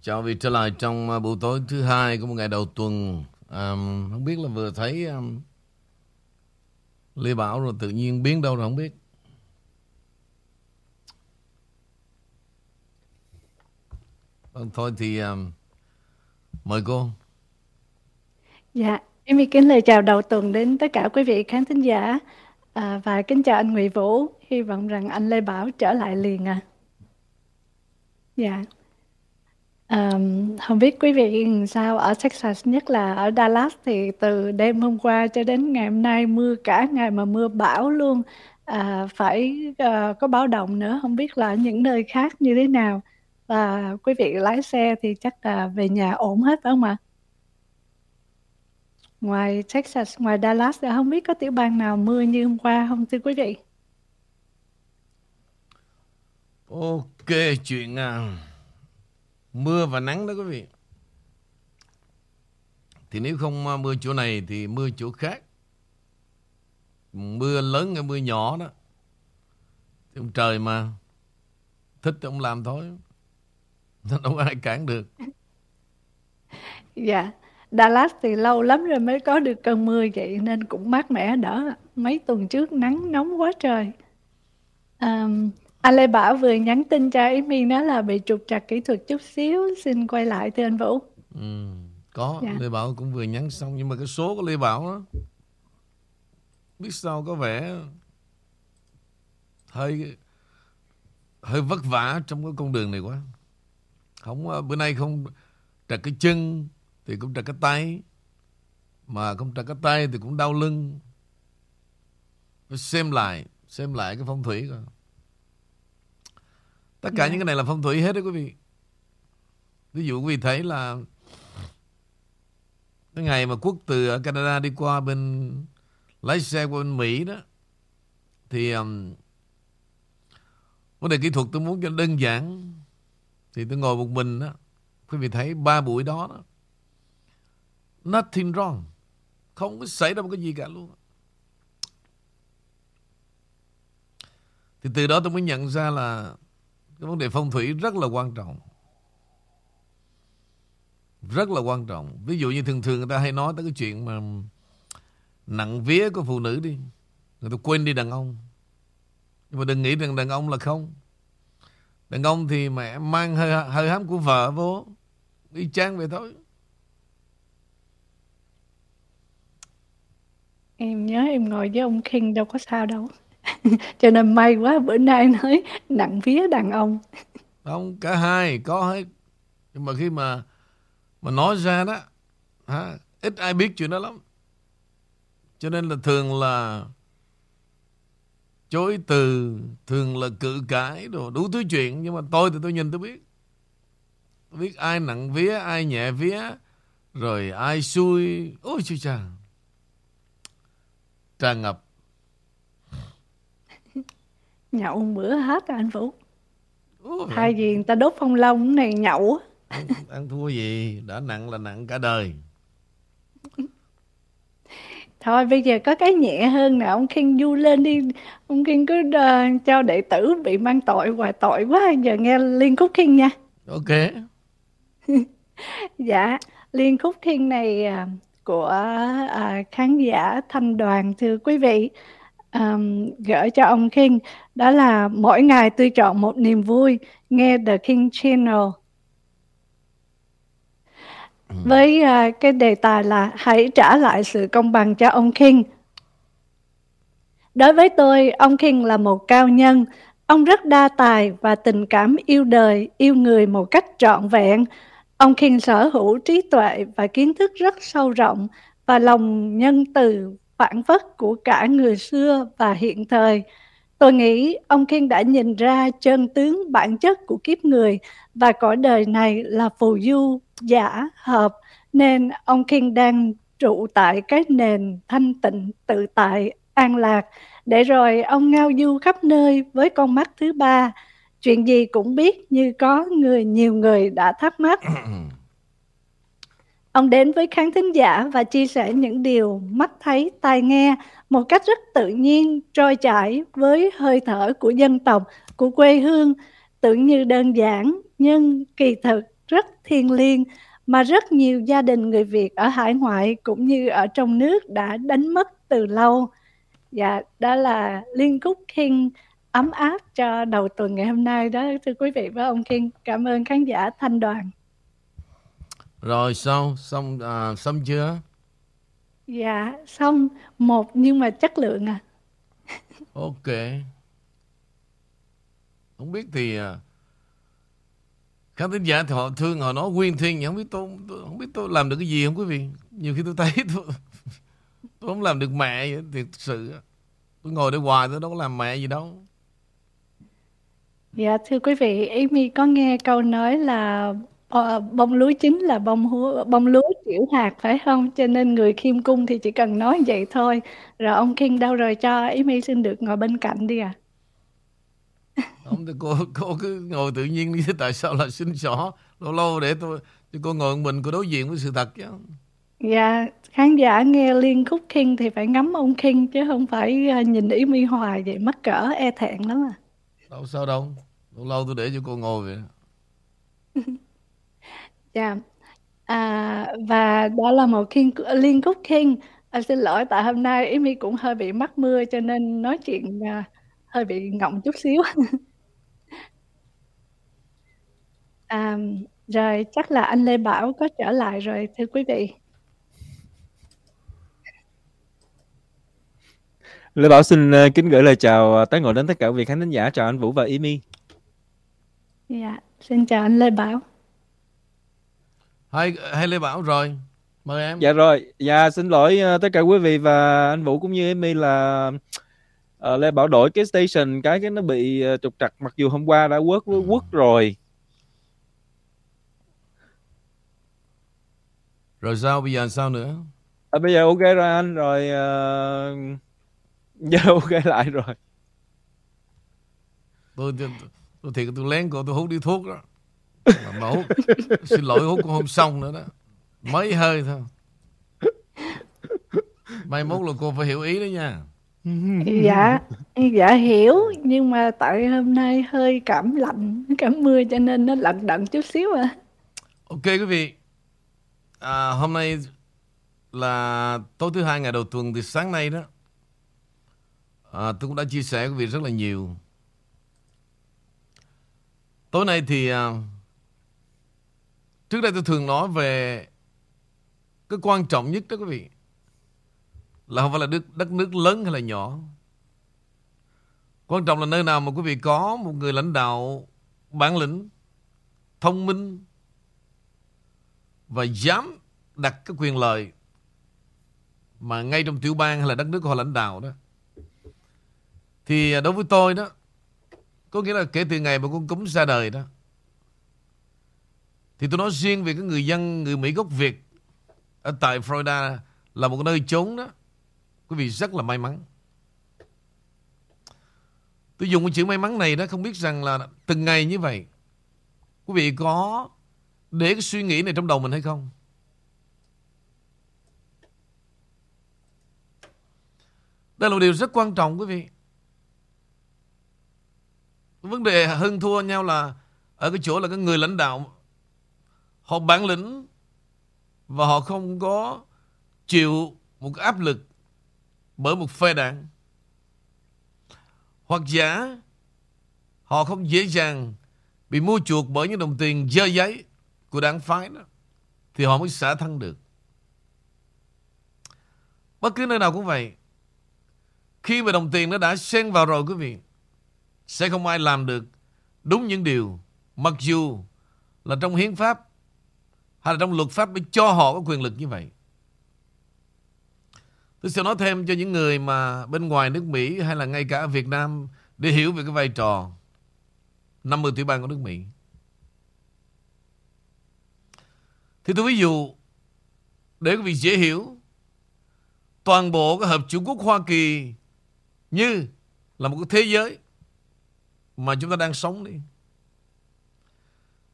Chào vị trở lại trong à, buổi tối thứ hai của một ngày đầu tuần. Um, không biết là vừa thấy um, Lê Bảo rồi tự nhiên biến đâu rồi không biết. Vâng, thôi thì um, mời cô. Dạ, em kính lời chào đầu tuần đến tất cả quý vị khán thính giả à, và kính chào anh Nguyễn Vũ. Hy vọng rằng anh Lê Bảo trở lại liền à. Dạ. Um, không biết quý vị sao ở Texas nhất là ở Dallas thì từ đêm hôm qua cho đến ngày hôm nay mưa cả ngày mà mưa bão luôn à, phải uh, có báo động nữa không biết là ở những nơi khác như thế nào và quý vị lái xe thì chắc là về nhà ổn hết phải không ạ? Ngoài Texas, ngoài Dallas thì không biết có tiểu bang nào mưa như hôm qua không thưa quý vị? Ok, chuyện à, mưa và nắng đó quý vị. Thì nếu không à, mưa chỗ này thì mưa chỗ khác. Mưa lớn hay mưa nhỏ đó. Thì ông trời mà thích thì ông làm thôi. Nó đâu có ai cản được. Dạ. Dallas thì lâu lắm rồi mới có được cơn mưa vậy nên cũng mát mẻ đỡ. Mấy tuần trước nắng nóng quá trời. Um, anh Lê Bảo vừa nhắn tin cho Amy nói là bị trục trặc kỹ thuật chút xíu. Xin quay lại thưa anh Vũ. Ừ, có, dạ. Lê Bảo cũng vừa nhắn xong. Nhưng mà cái số của Lê Bảo đó, biết sao có vẻ hơi hơi vất vả trong cái con đường này quá. Không bữa nay không trật cái chân thì cũng trật cái tay. Mà không trật cái tay thì cũng đau lưng. Phải xem lại, xem lại cái phong thủy coi. Tất cả yeah. Dạ. những cái này là phong thủy hết đó quý vị. Ví dụ quý vị thấy là cái ngày mà quốc từ ở Canada đi qua bên lái xe qua bên Mỹ đó thì um, vấn đề kỹ thuật tôi muốn cho đơn giản thì tôi ngồi một mình đó quý vị thấy ba buổi đó đó nothing wrong không có xảy ra một cái gì cả luôn thì từ đó tôi mới nhận ra là cái vấn đề phong thủy rất là quan trọng. Rất là quan trọng. Ví dụ như thường thường người ta hay nói tới cái chuyện mà nặng vía của phụ nữ đi, người ta quên đi đàn ông. Nhưng mà đừng nghĩ rằng đàn ông là không. Đàn ông thì mẹ mang hơi hơi hám của vợ vô, y chang vậy thôi. Em nhớ em ngồi với ông King đâu có sao đâu. cho nên may quá bữa nay nói nặng vía đàn ông. Không cả hai có hết. Nhưng mà khi mà mà nói ra đó hả, ít ai biết chuyện đó lắm. Cho nên là thường là chối từ thường là cự cãi đồ đủ thứ chuyện. Nhưng mà tôi thì tôi nhìn tôi biết. Tôi biết ai nặng vía ai nhẹ vía rồi ai xui. Ôi chú cha tràn ngập nhậu bữa hết rồi anh Vũ. Thay vì người ta đốt phong long này nhậu. Ăn, ăn thua gì? Đã nặng là nặng cả đời. Thôi bây giờ có cái nhẹ hơn nè ông Kinh du lên đi. Ông Kinh cứ uh, cho đệ tử bị mang tội hoài tội quá. Giờ nghe liên khúc Kinh nha. Ok. Dạ liên khúc Kinh này uh, của uh, khán giả thanh đoàn thưa quý vị um, gửi cho ông King đó là mỗi ngày tôi chọn một niềm vui nghe The King Channel ừ. với uh, cái đề tài là hãy trả lại sự công bằng cho ông King. Đối với tôi, ông King là một cao nhân. Ông rất đa tài và tình cảm yêu đời, yêu người một cách trọn vẹn. Ông King sở hữu trí tuệ và kiến thức rất sâu rộng và lòng nhân từ phản phất của cả người xưa và hiện thời. Tôi nghĩ ông Kiên đã nhìn ra chân tướng bản chất của kiếp người và cõi đời này là phù du, giả, hợp, nên ông Kiên đang trụ tại cái nền thanh tịnh, tự tại, an lạc, để rồi ông ngao du khắp nơi với con mắt thứ ba. Chuyện gì cũng biết như có người nhiều người đã thắc mắc. Ông đến với khán thính giả và chia sẻ những điều mắt thấy, tai nghe một cách rất tự nhiên, trôi chảy với hơi thở của dân tộc, của quê hương, tưởng như đơn giản nhưng kỳ thực rất thiêng liêng mà rất nhiều gia đình người Việt ở hải ngoại cũng như ở trong nước đã đánh mất từ lâu. Dạ, đó là liên khúc King ấm áp cho đầu tuần ngày hôm nay đó thưa quý vị và ông King. Cảm ơn khán giả thanh đoàn. Rồi xong, xong à, xong chưa? Dạ, xong một nhưng mà chất lượng à. Ok. Không biết thì à, khán thính giả thì họ thương họ nói nguyên thiên không biết tôi, tôi không biết tôi làm được cái gì không quý vị nhiều khi tôi thấy tôi tôi không làm được mẹ vậy thì thực sự tôi ngồi đây hoài tôi đâu có làm mẹ gì đâu dạ thưa quý vị Amy có nghe câu nói là ờ, bông lúa chính là bông húa, bông lúa chịu hạt phải không? Cho nên người khiêm cung thì chỉ cần nói vậy thôi. Rồi ông King đâu rồi cho Amy xin được ngồi bên cạnh đi à không thì cô cô cứ ngồi tự nhiên đi tại sao là xin xỏ? Lâu lâu để tôi cho cô ngồi mình cô đối diện với sự thật chứ. Dạ khán giả nghe liên khúc King thì phải ngắm ông King chứ không phải à, nhìn ý mi hoài vậy mắc cỡ e thẹn lắm à. Đâu sao đâu. Lâu lâu tôi để cho cô ngồi vậy dạ à, và đó là một king, liên khúc King à, xin lỗi tại hôm nay mi cũng hơi bị mắc mưa cho nên nói chuyện à, hơi bị ngọng chút xíu À, rồi chắc là anh Lê Bảo có trở lại rồi thưa quý vị. Lê Bảo xin uh, kính gửi lời chào uh, tới ngồi đến tất cả vị khán thính giả chào anh Vũ và Imi. Dạ, xin chào anh Lê Bảo. Hai hai Lê Bảo rồi. Mời em. Dạ rồi. Dạ xin lỗi uh, tất cả quý vị và anh Vũ cũng như Imi là uh, Lê Bảo đổi cái station cái cái nó bị uh, trục trặc mặc dù hôm qua đã quất với quất rồi Rồi sao bây giờ sao nữa? À, bây giờ ok rồi anh rồi uh... giờ ok lại rồi. Tôi tôi, tôi thiệt tôi lén cô tôi hút đi thuốc đó. Mà, mà hút xin lỗi hút cũng không xong nữa đó. Mấy hơi thôi. Mai mốt là cô phải hiểu ý đó nha. dạ dạ hiểu nhưng mà tại hôm nay hơi cảm lạnh cảm mưa cho nên nó lận đận chút xíu à ok quý vị à, hôm nay là tối thứ hai ngày đầu tuần thì sáng nay đó à, tôi cũng đã chia sẻ với quý vị rất là nhiều tối nay thì à, trước đây tôi thường nói về cái quan trọng nhất đó quý vị là không phải là đất, đất nước lớn hay là nhỏ. Quan trọng là nơi nào mà quý vị có một người lãnh đạo bản lĩnh thông minh và dám đặt cái quyền lợi mà ngay trong tiểu bang hay là đất nước của họ lãnh đạo đó. Thì à, đối với tôi đó có nghĩa là kể từ ngày mà con cúm ra đời đó thì tôi nói riêng về cái người dân, người Mỹ gốc Việt ở tại Florida là một nơi trốn đó quý vị rất là may mắn tôi dùng cái chữ may mắn này đó không biết rằng là từng ngày như vậy quý vị có để cái suy nghĩ này trong đầu mình hay không? Đây là một điều rất quan trọng, quý vị. Vấn đề hơn thua nhau là ở cái chỗ là cái người lãnh đạo họ bản lĩnh và họ không có chịu một cái áp lực bởi một phe đảng. Hoặc giả họ không dễ dàng bị mua chuộc bởi những đồng tiền dơ giấy của đảng phái đó thì họ mới xả thân được. Bất cứ nơi nào cũng vậy. Khi mà đồng tiền nó đã xen vào rồi quý vị, sẽ không ai làm được đúng những điều mặc dù là trong hiến pháp hay là trong luật pháp mới cho họ có quyền lực như vậy. Tôi sẽ nói thêm cho những người mà bên ngoài nước Mỹ hay là ngay cả Việt Nam để hiểu về cái vai trò 50 tiểu bang của nước Mỹ. Thì tôi ví dụ, để quý vị dễ hiểu, toàn bộ cái hợp chủ quốc Hoa Kỳ như là một cái thế giới mà chúng ta đang sống đi.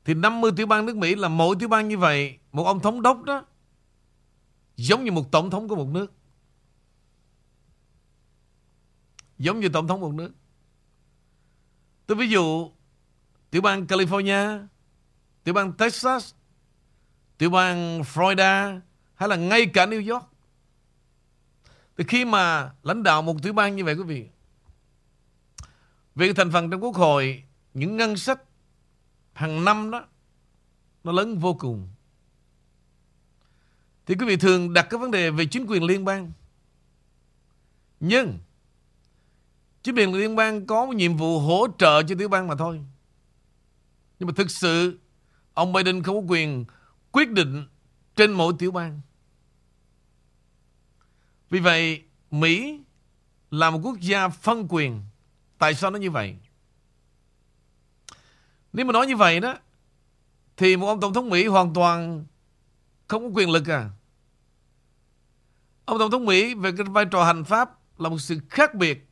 Thì 50 tiểu bang nước Mỹ là mỗi tiểu bang như vậy, một ông thống đốc đó giống như một tổng thống của một nước. Giống như tổng thống một nước. Tôi ví dụ tiểu bang California tiểu bang Texas, tiểu bang Florida hay là ngay cả New York. Thì khi mà lãnh đạo một tiểu bang như vậy quý vị, việc thành phần trong quốc hội, những ngân sách hàng năm đó, nó lớn vô cùng. Thì quý vị thường đặt cái vấn đề về chính quyền liên bang. Nhưng chính quyền liên bang có một nhiệm vụ hỗ trợ cho tiểu bang mà thôi. Nhưng mà thực sự ông Biden không có quyền quyết định trên mỗi tiểu bang. Vì vậy Mỹ là một quốc gia phân quyền. Tại sao nó như vậy? Nếu mà nói như vậy đó, thì một ông tổng thống Mỹ hoàn toàn không có quyền lực à. Ông tổng thống Mỹ về cái vai trò hành pháp là một sự khác biệt.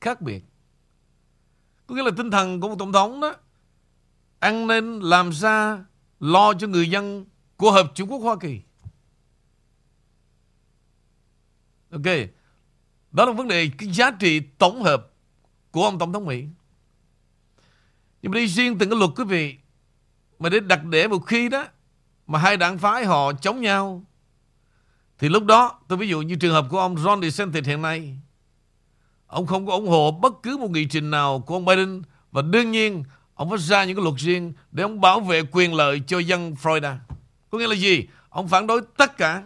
Khác biệt. Có nghĩa là tinh thần của một tổng thống đó an nên, làm ra, lo cho người dân của Hợp Trung Quốc Hoa Kỳ. Ok. Đó là vấn đề cái giá trị tổng hợp của ông Tổng thống Mỹ. Nhưng mà đi riêng từng cái luật quý vị mà để đặt để một khi đó mà hai đảng phái họ chống nhau thì lúc đó tôi ví dụ như trường hợp của ông Ron DeSantis hiện nay ông không có ủng hộ bất cứ một nghị trình nào của ông Biden và đương nhiên ông phải ra những cái luật riêng để ông bảo vệ quyền lợi cho dân Florida. Có nghĩa là gì? Ông phản đối tất cả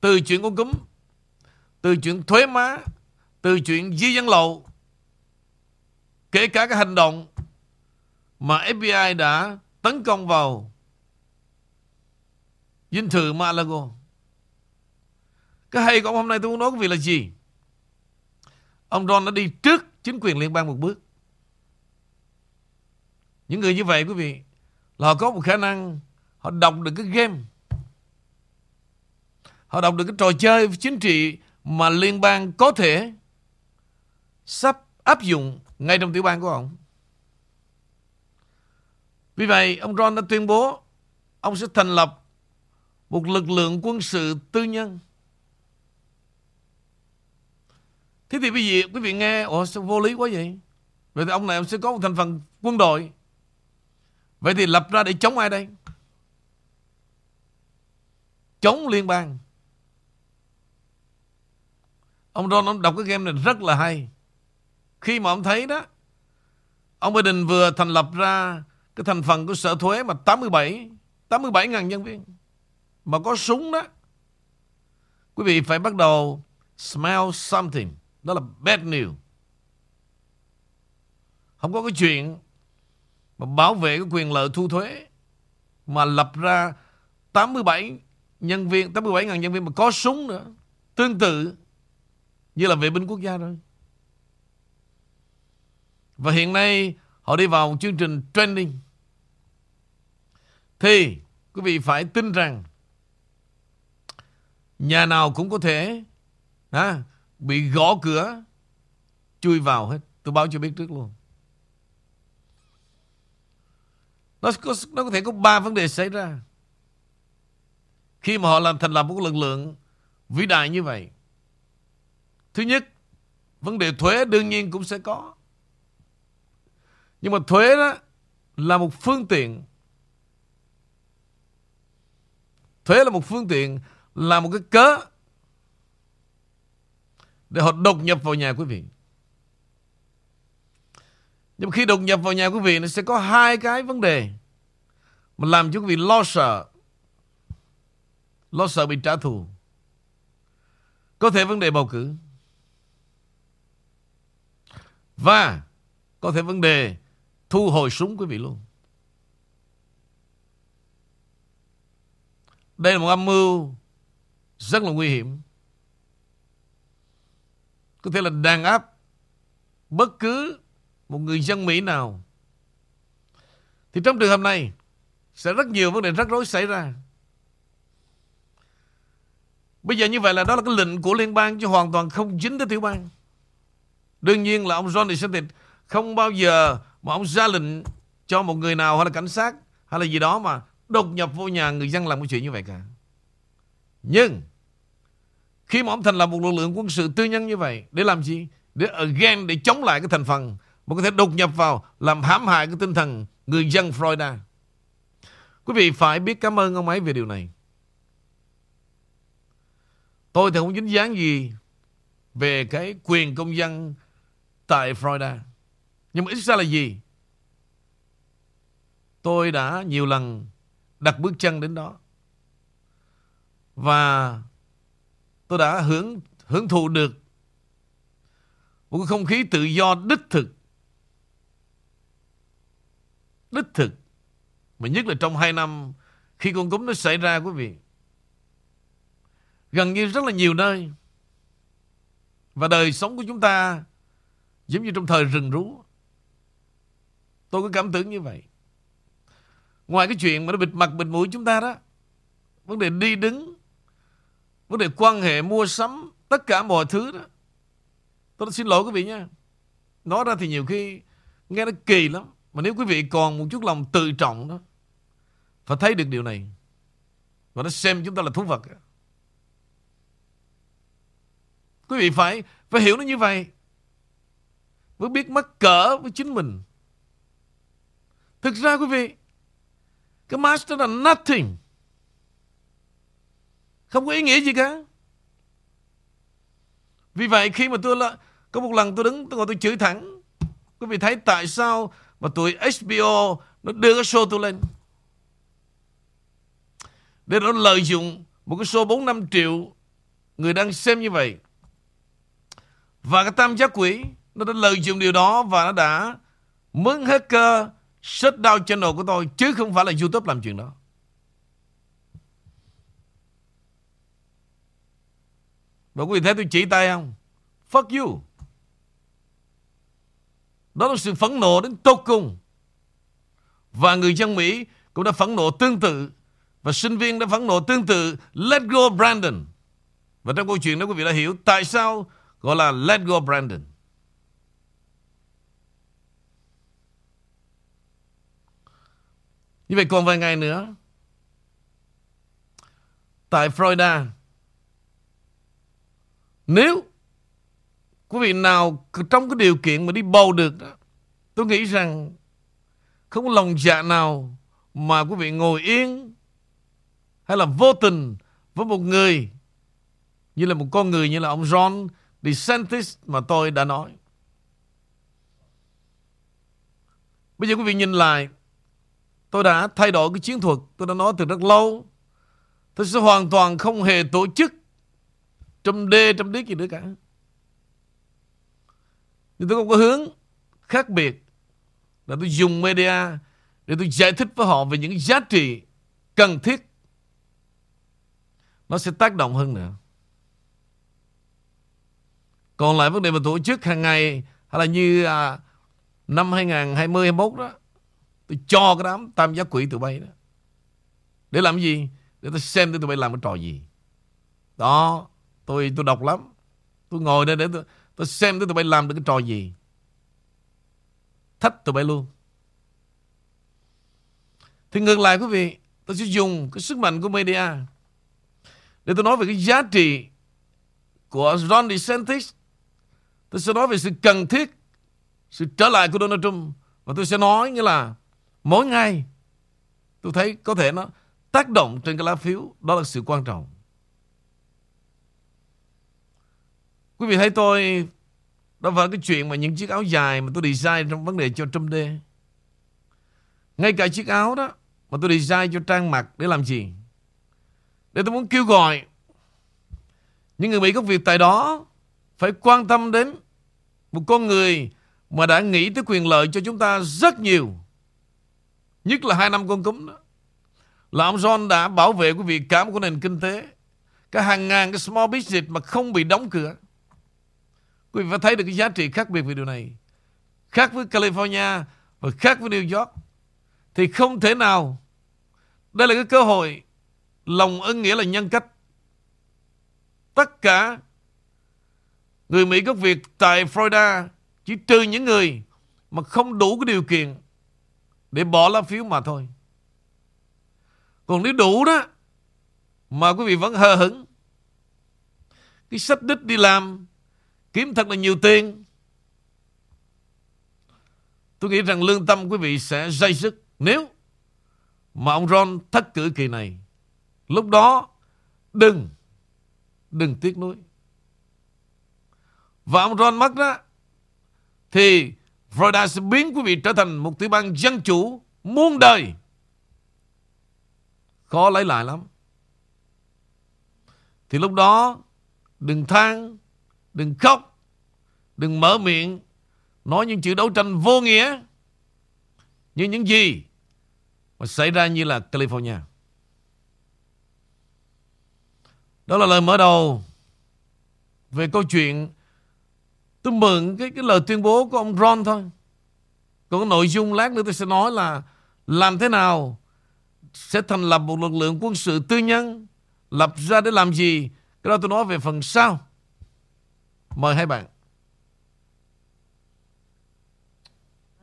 từ chuyện con cúm, từ chuyện thuế má, từ chuyện di dân lậu, kể cả cái hành động mà FBI đã tấn công vào dinh thự Malago. Cái hay của ông hôm nay tôi muốn nói quý vị là gì? Ông Ron đã đi trước chính quyền liên bang một bước. Những người như vậy quý vị, là họ có một khả năng họ đọc được cái game. Họ đọc được cái trò chơi chính trị mà liên bang có thể sắp áp dụng ngay trong tiểu bang của ông. Vì vậy, ông Ron đã tuyên bố ông sẽ thành lập một lực lượng quân sự tư nhân. Thế thì bây giờ quý vị nghe, ồ sao vô lý quá vậy? Vậy thì ông này ông sẽ có một thành phần quân đội. Vậy thì lập ra để chống ai đây? Chống liên bang. Ông Ron ông đọc cái game này rất là hay. Khi mà ông thấy đó, ông Biden vừa thành lập ra cái thành phần của sở thuế mà 87 87 ngàn nhân viên mà có súng đó. Quý vị phải bắt đầu smell something. Đó là bad news. Không có cái chuyện mà bảo vệ cái quyền lợi thu thuế mà lập ra 87 nhân viên 87 ngàn nhân viên mà có súng nữa. Tương tự như là vệ binh quốc gia rồi và hiện nay họ đi vào chương trình training thì quý vị phải tin rằng nhà nào cũng có thể à, bị gõ cửa chui vào hết. Tôi báo cho biết trước luôn. Nó có, nó có thể có ba vấn đề xảy ra. Khi mà họ làm thành lập một lực lượng vĩ đại như vậy. Thứ nhất, vấn đề thuế đương nhiên cũng sẽ có. Nhưng mà thuế đó là một phương tiện Thuế là một phương tiện, là một cái cớ để họ đột nhập vào nhà quý vị. Nhưng khi đột nhập vào nhà quý vị nó sẽ có hai cái vấn đề mà làm cho quý vị lo sợ. Lo sợ bị trả thù. Có thể vấn đề bầu cử. Và có thể vấn đề thu hồi súng quý vị luôn. Đây là một âm mưu rất là nguy hiểm. Có thể là đàn áp bất cứ một người dân Mỹ nào. Thì trong trường hợp này sẽ rất nhiều vấn đề rắc rối xảy ra. Bây giờ như vậy là đó là cái lệnh của liên bang chứ hoàn toàn không dính tới tiểu bang. Đương nhiên là ông John DeSantis không bao giờ mà ông ra lệnh cho một người nào hay là cảnh sát hay là gì đó mà đột nhập vô nhà người dân làm cái chuyện như vậy cả. Nhưng, khi mà ông thành lập một lực lượng quân sự tư nhân như vậy, để làm gì? Để again, để chống lại cái thành phần mà có thể đột nhập vào làm hãm hại cái tinh thần người dân Florida. Quý vị phải biết cảm ơn ông ấy về điều này. Tôi thì không dính dáng gì về cái quyền công dân tại Florida. Nhưng mà ít ra là gì? Tôi đã nhiều lần đặt bước chân đến đó. Và tôi đã hưởng hưởng thụ được một không khí tự do đích thực. Đích thực. Mà nhất là trong hai năm khi con cúm nó xảy ra, quý vị. Gần như rất là nhiều nơi. Và đời sống của chúng ta giống như trong thời rừng rú. Tôi có cảm tưởng như vậy. Ngoài cái chuyện mà nó bịt mặt bịt mũi chúng ta đó. Vấn đề đi đứng. Vấn đề quan hệ mua sắm. Tất cả mọi thứ đó. Tôi xin lỗi quý vị nha. Nói ra thì nhiều khi nghe nó kỳ lắm. Mà nếu quý vị còn một chút lòng tự trọng đó. Phải thấy được điều này. Và nó xem chúng ta là thú vật. Quý vị phải phải hiểu nó như vậy. Mới biết mắc cỡ với chính mình. Thực ra quý vị, cái master là nothing. Không có ý nghĩa gì cả. Vì vậy khi mà tôi là có một lần tôi đứng, tôi ngồi tôi chửi thẳng. Quý vị thấy tại sao mà tụi HBO nó đưa cái show tôi lên. Để nó lợi dụng một cái show 4-5 triệu người đang xem như vậy. Và cái tam giác quỷ nó đã lợi dụng điều đó và nó đã mướn hacker shut down channel của tôi, chứ không phải là YouTube làm chuyện đó. Và quý vị thấy tôi chỉ tay không? Fuck you. Đó là sự phẫn nộ đến tột cùng. Và người dân Mỹ cũng đã phẫn nộ tương tự. Và sinh viên đã phẫn nộ tương tự. Let go, Brandon. Và trong câu chuyện đó quý vị đã hiểu tại sao gọi là Let go, Brandon. Như vậy còn vài ngày nữa Tại Florida Nếu Quý vị nào Trong cái điều kiện mà đi bầu được đó, Tôi nghĩ rằng Không có lòng dạ nào Mà quý vị ngồi yên Hay là vô tình Với một người Như là một con người như là ông John DeSantis Mà tôi đã nói. Bây giờ quý vị nhìn lại Tôi đã thay đổi cái chiến thuật Tôi đã nói từ rất lâu. Tôi sẽ hoàn toàn không hề tổ chức Trong đê trong điếc gì nữa cả. Nhưng tôi không có hướng khác biệt Là tôi dùng media Để tôi giải thích với họ về những giá trị cần thiết. Nó sẽ tác động hơn nữa. Còn lại vấn đề mà tổ chức hàng ngày Hay là như à, năm 2020-2021 đó Tôi cho cái đám tam giác quỷ tụi bay đó. Để làm gì? Để tôi xem tụi bay làm cái trò gì. Đó. Tôi tôi đọc lắm. Tôi ngồi đây để tôi, tôi xem tụi bay làm được cái trò gì. Thách tụi bay luôn. Thì ngược lại quý vị. Tôi sẽ dùng cái sức mạnh của media. Để tôi nói về cái giá trị của Ron DeSantis. Tôi sẽ nói về sự cần thiết. Sự trở lại của Donald Trump. Và tôi sẽ nói như là Mỗi ngày, tôi thấy có thể nó tác động trên cái lá phiếu. Đó là sự quan trọng. Quý vị thấy tôi, đó phải cái chuyện mà những chiếc áo dài mà tôi design trong vấn đề cho Trump D Ngay cả chiếc áo đó mà tôi design cho Trang mặc để làm gì? Để tôi muốn kêu gọi những người Mỹ gốc Việt tại đó phải quan tâm đến một con người mà đã nghĩ tới quyền lợi cho chúng ta rất nhiều. Nhất là hai năm con cúm đó. Là ông John đã bảo vệ quý vị cảm của nền kinh tế. Cả hàng ngàn cái small business mà không bị đóng cửa. Quý vị phải thấy được cái giá trị khác biệt về điều này. Khác với California và khác với New York. Thì không thể nào. Đây là cái cơ hội. Lòng ân nghĩa là nhân cách. Tất cả người Mỹ gốc Việt tại Florida chỉ trừ những người mà không đủ cái điều kiện để bỏ lá phiếu mà thôi. Còn nếu đủ đó mà quý vị vẫn hờ hững cái sách đích đi làm kiếm thật là nhiều tiền Tôi nghĩ rằng lương tâm quý vị sẽ dây sức nếu mà ông Ron thất cử kỳ này. Lúc đó đừng, đừng tiếc nuối. Và ông Ron mất đó thì Florida sẽ biến quý vị trở thành một tiểu bang dân chủ muôn đời. Khó lấy lại lắm. Thì lúc đó đừng than, đừng khóc, đừng mở miệng nói những chữ đấu tranh vô nghĩa như những gì mà xảy ra như là California. Đó là lời mở đầu về câu chuyện tôi mượn cái cái lời tuyên bố của ông Ron thôi. Còn cái nội dung lát nữa tôi sẽ nói là làm thế nào sẽ thành lập một lực lượng quân sự tư nhân, lập ra để làm gì. Cái đó tôi nói về phần sau. Mời hai bạn.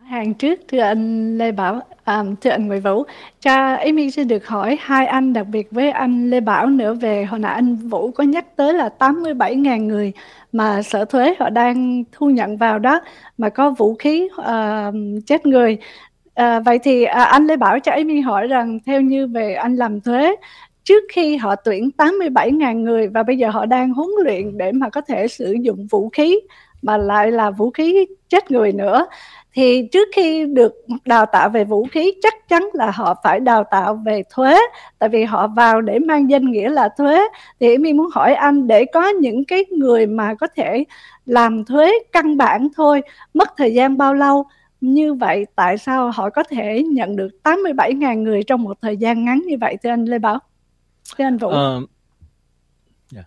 Hàng trước thưa anh Lê Bảo à, thưa anh Nguyễn Vũ. Cha Amy xin được hỏi hai anh đặc biệt với anh Lê Bảo nữa về hồi nãy anh Vũ có nhắc tới là 87.000 người mà sở thuế họ đang thu nhận vào đó mà có vũ khí uh, chết người. À, vậy thì à, anh Lê Bảo cho Amy hỏi rằng theo như về anh làm thuế trước khi họ tuyển 87.000 người và bây giờ họ đang huấn luyện để mà có thể sử dụng vũ khí mà lại là vũ khí chết người nữa thì trước khi được đào tạo về vũ khí chắc chắn là họ phải đào tạo về thuế. Tại vì họ vào để mang danh nghĩa là thuế. Thì mi muốn hỏi anh để có những cái người mà có thể làm thuế căn bản thôi mất thời gian bao lâu? Như vậy tại sao họ có thể nhận được 87.000 người trong một thời gian ngắn như vậy thưa anh Lê Bảo? Thưa anh Vũ. Uh, yeah. Dạ.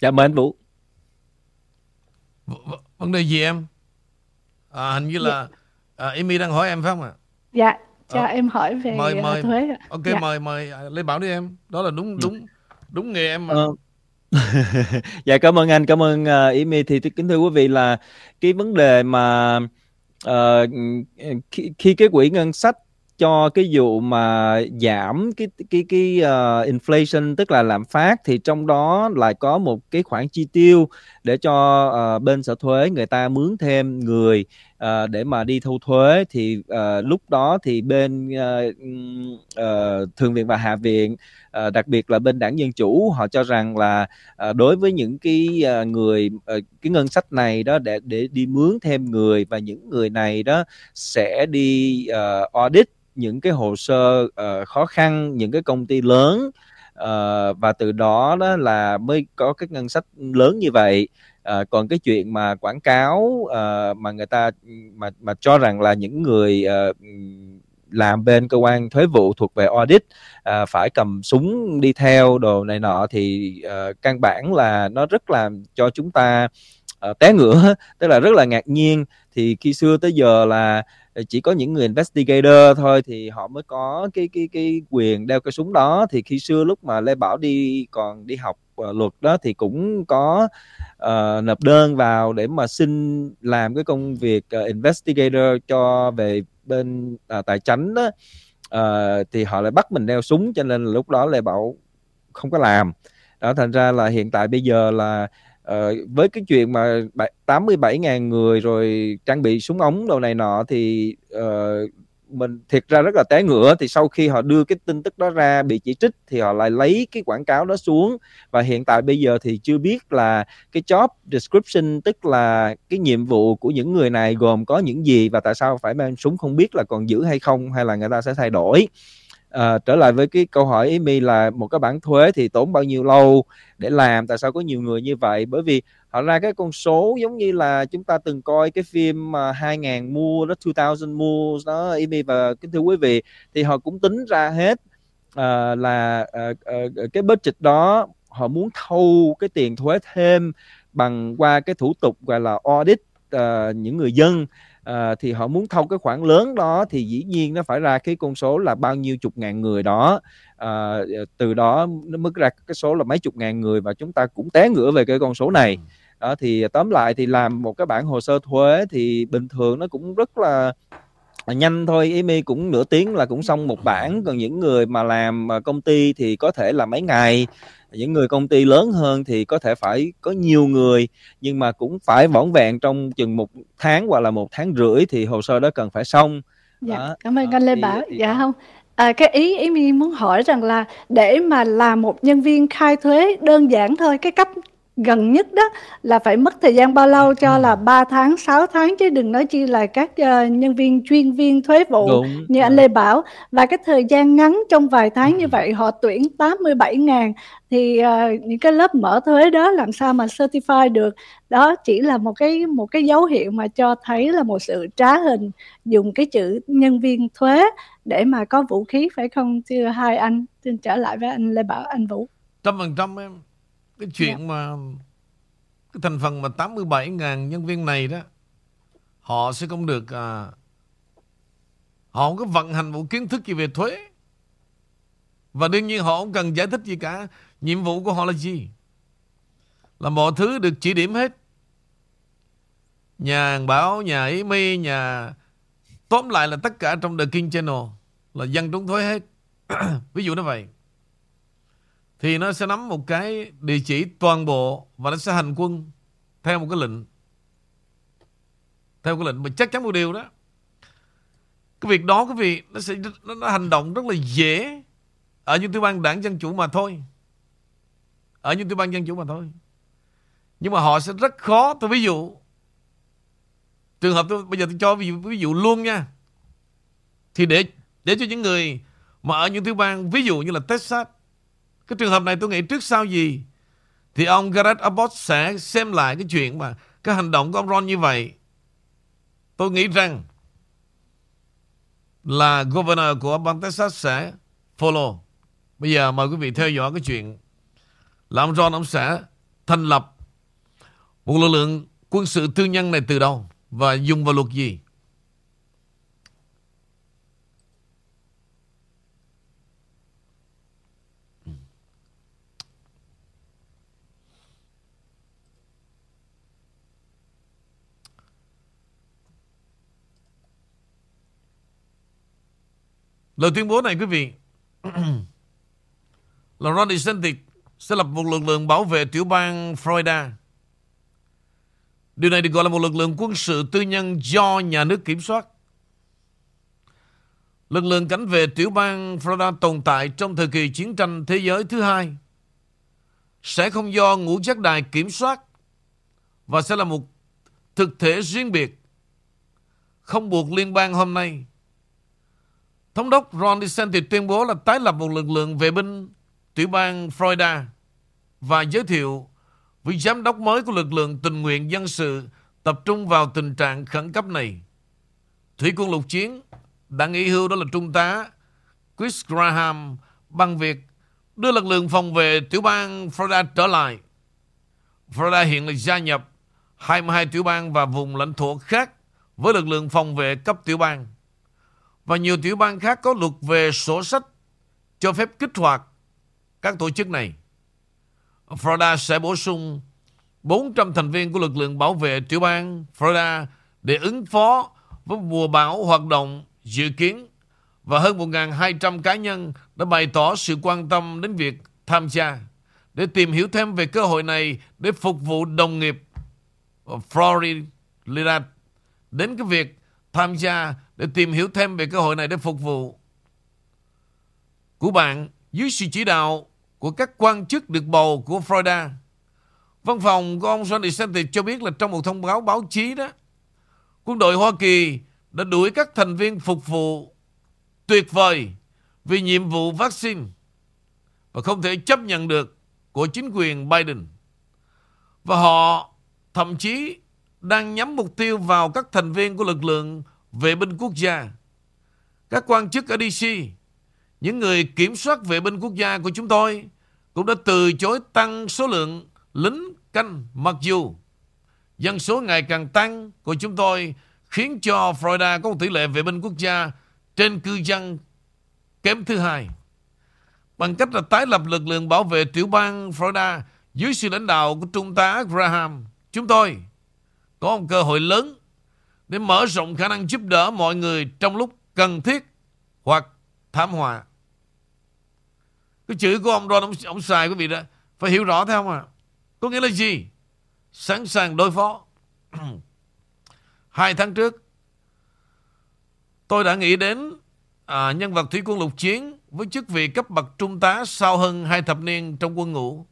dạ mời anh Vũ. V- vấn đề gì em À, hình như là à, Amy đang hỏi em phải không ạ? Dạ, cho ờ, em hỏi về mời, mời, thuế. Ok, dạ. mời mời à, Lê Bảo đi em. Đó là đúng đúng đúng nghề em mà. Ờ. dạ cảm ơn anh, cảm ơn uh, Amy thì kính thưa quý vị là cái vấn đề mà uh, khi, khi cái quỹ ngân sách cho cái vụ mà giảm cái cái cái uh, inflation tức là lạm phát thì trong đó lại có một cái khoản chi tiêu để cho uh, bên sở thuế người ta mướn thêm người uh, để mà đi thu thuế thì uh, lúc đó thì bên uh, uh, thượng viện và hạ viện uh, đặc biệt là bên đảng dân chủ họ cho rằng là uh, đối với những cái uh, người uh, cái ngân sách này đó để để đi mướn thêm người và những người này đó sẽ đi uh, audit những cái hồ sơ uh, khó khăn những cái công ty lớn uh, và từ đó đó là mới có cái ngân sách lớn như vậy à, còn cái chuyện mà quảng cáo à, mà người ta mà mà cho rằng là những người à, làm bên cơ quan thuế vụ thuộc về audit à, phải cầm súng đi theo đồ này nọ thì à, căn bản là nó rất là cho chúng ta à, té ngửa tức là rất là ngạc nhiên. Thì khi xưa tới giờ là chỉ có những người investigator thôi thì họ mới có cái cái cái quyền đeo cái súng đó. Thì khi xưa lúc mà Lê Bảo đi còn đi học luật đó thì cũng có uh, nộp đơn vào để mà xin làm cái công việc uh, investigator cho về bên uh, tài chánh đó uh, thì họ lại bắt mình đeo súng cho nên là lúc đó Lê Bảo không có làm. Đó thành ra là hiện tại bây giờ là uh, với cái chuyện mà 87.000 người rồi trang bị súng ống đồ này nọ thì uh, mình thiệt ra rất là té ngửa. Thì sau khi họ đưa cái tin tức đó ra bị chỉ trích thì họ lại lấy cái quảng cáo đó xuống. Và hiện tại bây giờ thì chưa biết là cái job description tức là cái nhiệm vụ của những người này gồm có những gì và tại sao phải mang súng không biết là còn giữ hay không hay là người ta sẽ thay đổi. À, trở lại với cái câu hỏi mi là một cái bản thuế thì tốn bao nhiêu lâu để làm? Tại sao có nhiều người như vậy? Bởi vì họ ra cái con số giống như là chúng ta từng coi cái phim mà 2000 mua đó 2000 mua đó Amy và kính thưa quý vị thì họ cũng tính ra hết uh, là uh, uh, cái budget đó họ muốn thâu cái tiền thuế thêm bằng qua cái thủ tục gọi là audit uh, những người dân. Uh, thì họ muốn thâu cái khoản lớn đó thì dĩ nhiên nó phải ra cái con số là bao nhiêu chục ngàn người đó. Uh, từ đó nó mới ra cái số là mấy chục ngàn người và chúng ta cũng té ngửa về cái con số này. Ừ đó thì tóm lại thì làm một cái bản hồ sơ thuế thì bình thường nó cũng rất là nhanh thôi. Mi cũng nửa tiếng là cũng xong một bản. Còn những người mà làm à, công ty thì có thể là mấy ngày. Những người công ty lớn hơn thì có thể phải có nhiều người. Nhưng mà cũng phải vỏn vẹn trong chừng một tháng hoặc là một tháng rưỡi thì hồ sơ đó cần phải xong. Dạ đó. cảm ơn anh Lê thì- Bảo. thì dạ không. À, cái ý ý mi muốn hỏi rằng là để mà làm một nhân viên khai thuế đơn giản thôi cái cấp gần nhất đó là phải mất thời gian bao lâu cho là 3 tháng 6 tháng chứ đừng nói chi là các ờ, nhân viên chuyên viên thuế vụ đúng. như anh Lê Bảo. Và cái thời gian ngắn trong vài tháng như vậy họ tuyển 87 ngàn. Thì ờ, những cái lớp mở thuế đó làm sao mà certify được? Đó chỉ là một cái một cái dấu hiệu mà cho thấy là một sự trá hình dùng cái chữ nhân viên thuế để mà có vũ khí phải không thưa hai anh? Xin trở lại với anh Lê Bảo anh Vũ. Trăm phần trăm em. Cái chuyện mà cái thành phần mà 87.000 nhân viên này đó họ sẽ không được à, họ không có vận hành một kiến thức gì về thuế. Và đương nhiên họ không cần giải thích gì cả. Nhiệm vụ của họ là gì? Là mọi thứ được chỉ điểm hết. Nhà Hàng Bảo, nhà Ý Mi, nhà... Tóm lại là tất cả trong The King Channel là dân trúng thuế hết. Ví dụ như vậy. Thì nó sẽ nắm một cái địa chỉ toàn bộ và nó sẽ hành quân theo một cái lệnh. Theo cái lệnh mà chắc chắn một điều đó. Cái việc đó cái việc nó sẽ nó, nó hành động rất là dễ ở những tiểu bang đảng Dân Chủ mà thôi. Ở những tiểu bang Dân Chủ mà thôi. Nhưng mà họ sẽ rất khó. Tôi ví dụ trường hợp tôi bây giờ tôi cho ví dụ, ví dụ luôn nha. Thì để để cho những người mà ở những tiểu bang ví dụ như là Texas cái trường hợp này tôi nghĩ trước sau gì thì ông Gareth Abbott sẽ xem lại cái chuyện mà cái hành động của ông Ron như vậy. Tôi nghĩ rằng là governor của bang Texas sẽ follow. Bây giờ mời quý vị theo dõi cái chuyện là ông Ron ông sẽ thành lập một lực lượng quân sự tư nhân này từ đâu và dùng vào luật gì. Lời tuyên bố này, quý vị là Ron DeSantis sẽ lập một lực lượng bảo vệ tiểu bang Florida. Điều này được gọi là một lực lượng quân sự tư nhân do nhà nước kiểm soát. Lực lượng cảnh vệ tiểu bang Florida tồn tại trong thời kỳ chiến tranh thế giới thứ hai sẽ không do ngũ giác đài kiểm soát và sẽ là một thực thể riêng biệt không buộc liên bang hôm nay Thống đốc Ron DeSantis tuyên bố là tái lập một lực lượng vệ binh, tiểu bang Florida và giới thiệu vị giám đốc mới của lực lượng tình nguyện dân sự tập trung vào tình trạng khẩn cấp này. Thủy quân lục chiến đã nghỉ hưu đó là Trung tá Chris Graham bằng việc đưa lực lượng phòng vệ tiểu bang Florida trở lại. Florida hiện là gia nhập 22 tiểu bang và vùng lãnh thổ khác với lực lượng phòng vệ cấp tiểu bang và nhiều tiểu bang khác có luật về sổ sách cho phép kích hoạt các tổ chức này. Florida sẽ bổ sung 400 thành viên của lực lượng bảo vệ tiểu bang Florida để ứng phó với mùa bão hoạt động dự kiến và hơn 1.200 cá nhân đã bày tỏ sự quan tâm đến việc tham gia để tìm hiểu thêm về cơ hội này để phục vụ đồng nghiệp Florida đến cái việc tham gia để tìm hiểu thêm về cơ hội này để phục vụ của bạn dưới sự chỉ đạo của các quan chức được bầu của Florida. Văn phòng của ông Ron DeSantis cho biết là trong một thông báo báo chí đó, quân đội Hoa Kỳ đã đuổi các thành viên phục vụ tuyệt vời vì nhiệm vụ vaccine và không thể chấp nhận được của chính quyền Biden. Và họ thậm chí đang nhắm mục tiêu vào các thành viên của lực lượng vệ binh quốc gia. Các quan chức ở DC, những người kiểm soát vệ binh quốc gia của chúng tôi cũng đã từ chối tăng số lượng lính canh mặc dù dân số ngày càng tăng của chúng tôi khiến cho Florida có một tỷ lệ vệ binh quốc gia trên cư dân kém thứ hai. Bằng cách là tái lập lực lượng bảo vệ tiểu bang Florida dưới sự lãnh đạo của Trung tá Graham, chúng tôi có một cơ hội lớn để mở rộng khả năng giúp đỡ mọi người trong lúc cần thiết hoặc thảm họa. Cái chữ của ông Ron ông, ông xài quý vị đó phải hiểu rõ theo không ạ? À? Có nghĩa là gì? Sẵn sàng đối phó. Hai tháng trước tôi đã nghĩ đến à, nhân vật thủy quân lục chiến với chức vị cấp bậc trung tá sau hơn hai thập niên trong quân ngũ.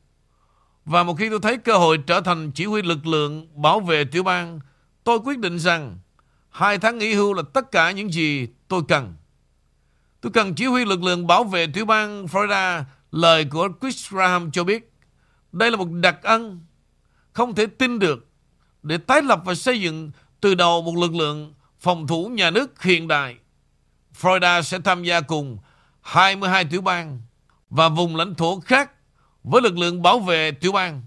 Và một khi tôi thấy cơ hội trở thành chỉ huy lực lượng bảo vệ tiểu bang, tôi quyết định rằng hai tháng nghỉ hưu là tất cả những gì tôi cần. Tôi cần chỉ huy lực lượng bảo vệ tiểu bang Florida, lời của Chris Graham cho biết. Đây là một đặc ân không thể tin được để tái lập và xây dựng từ đầu một lực lượng phòng thủ nhà nước hiện đại. Florida sẽ tham gia cùng 22 tiểu bang và vùng lãnh thổ khác với lực lượng bảo vệ tiểu bang.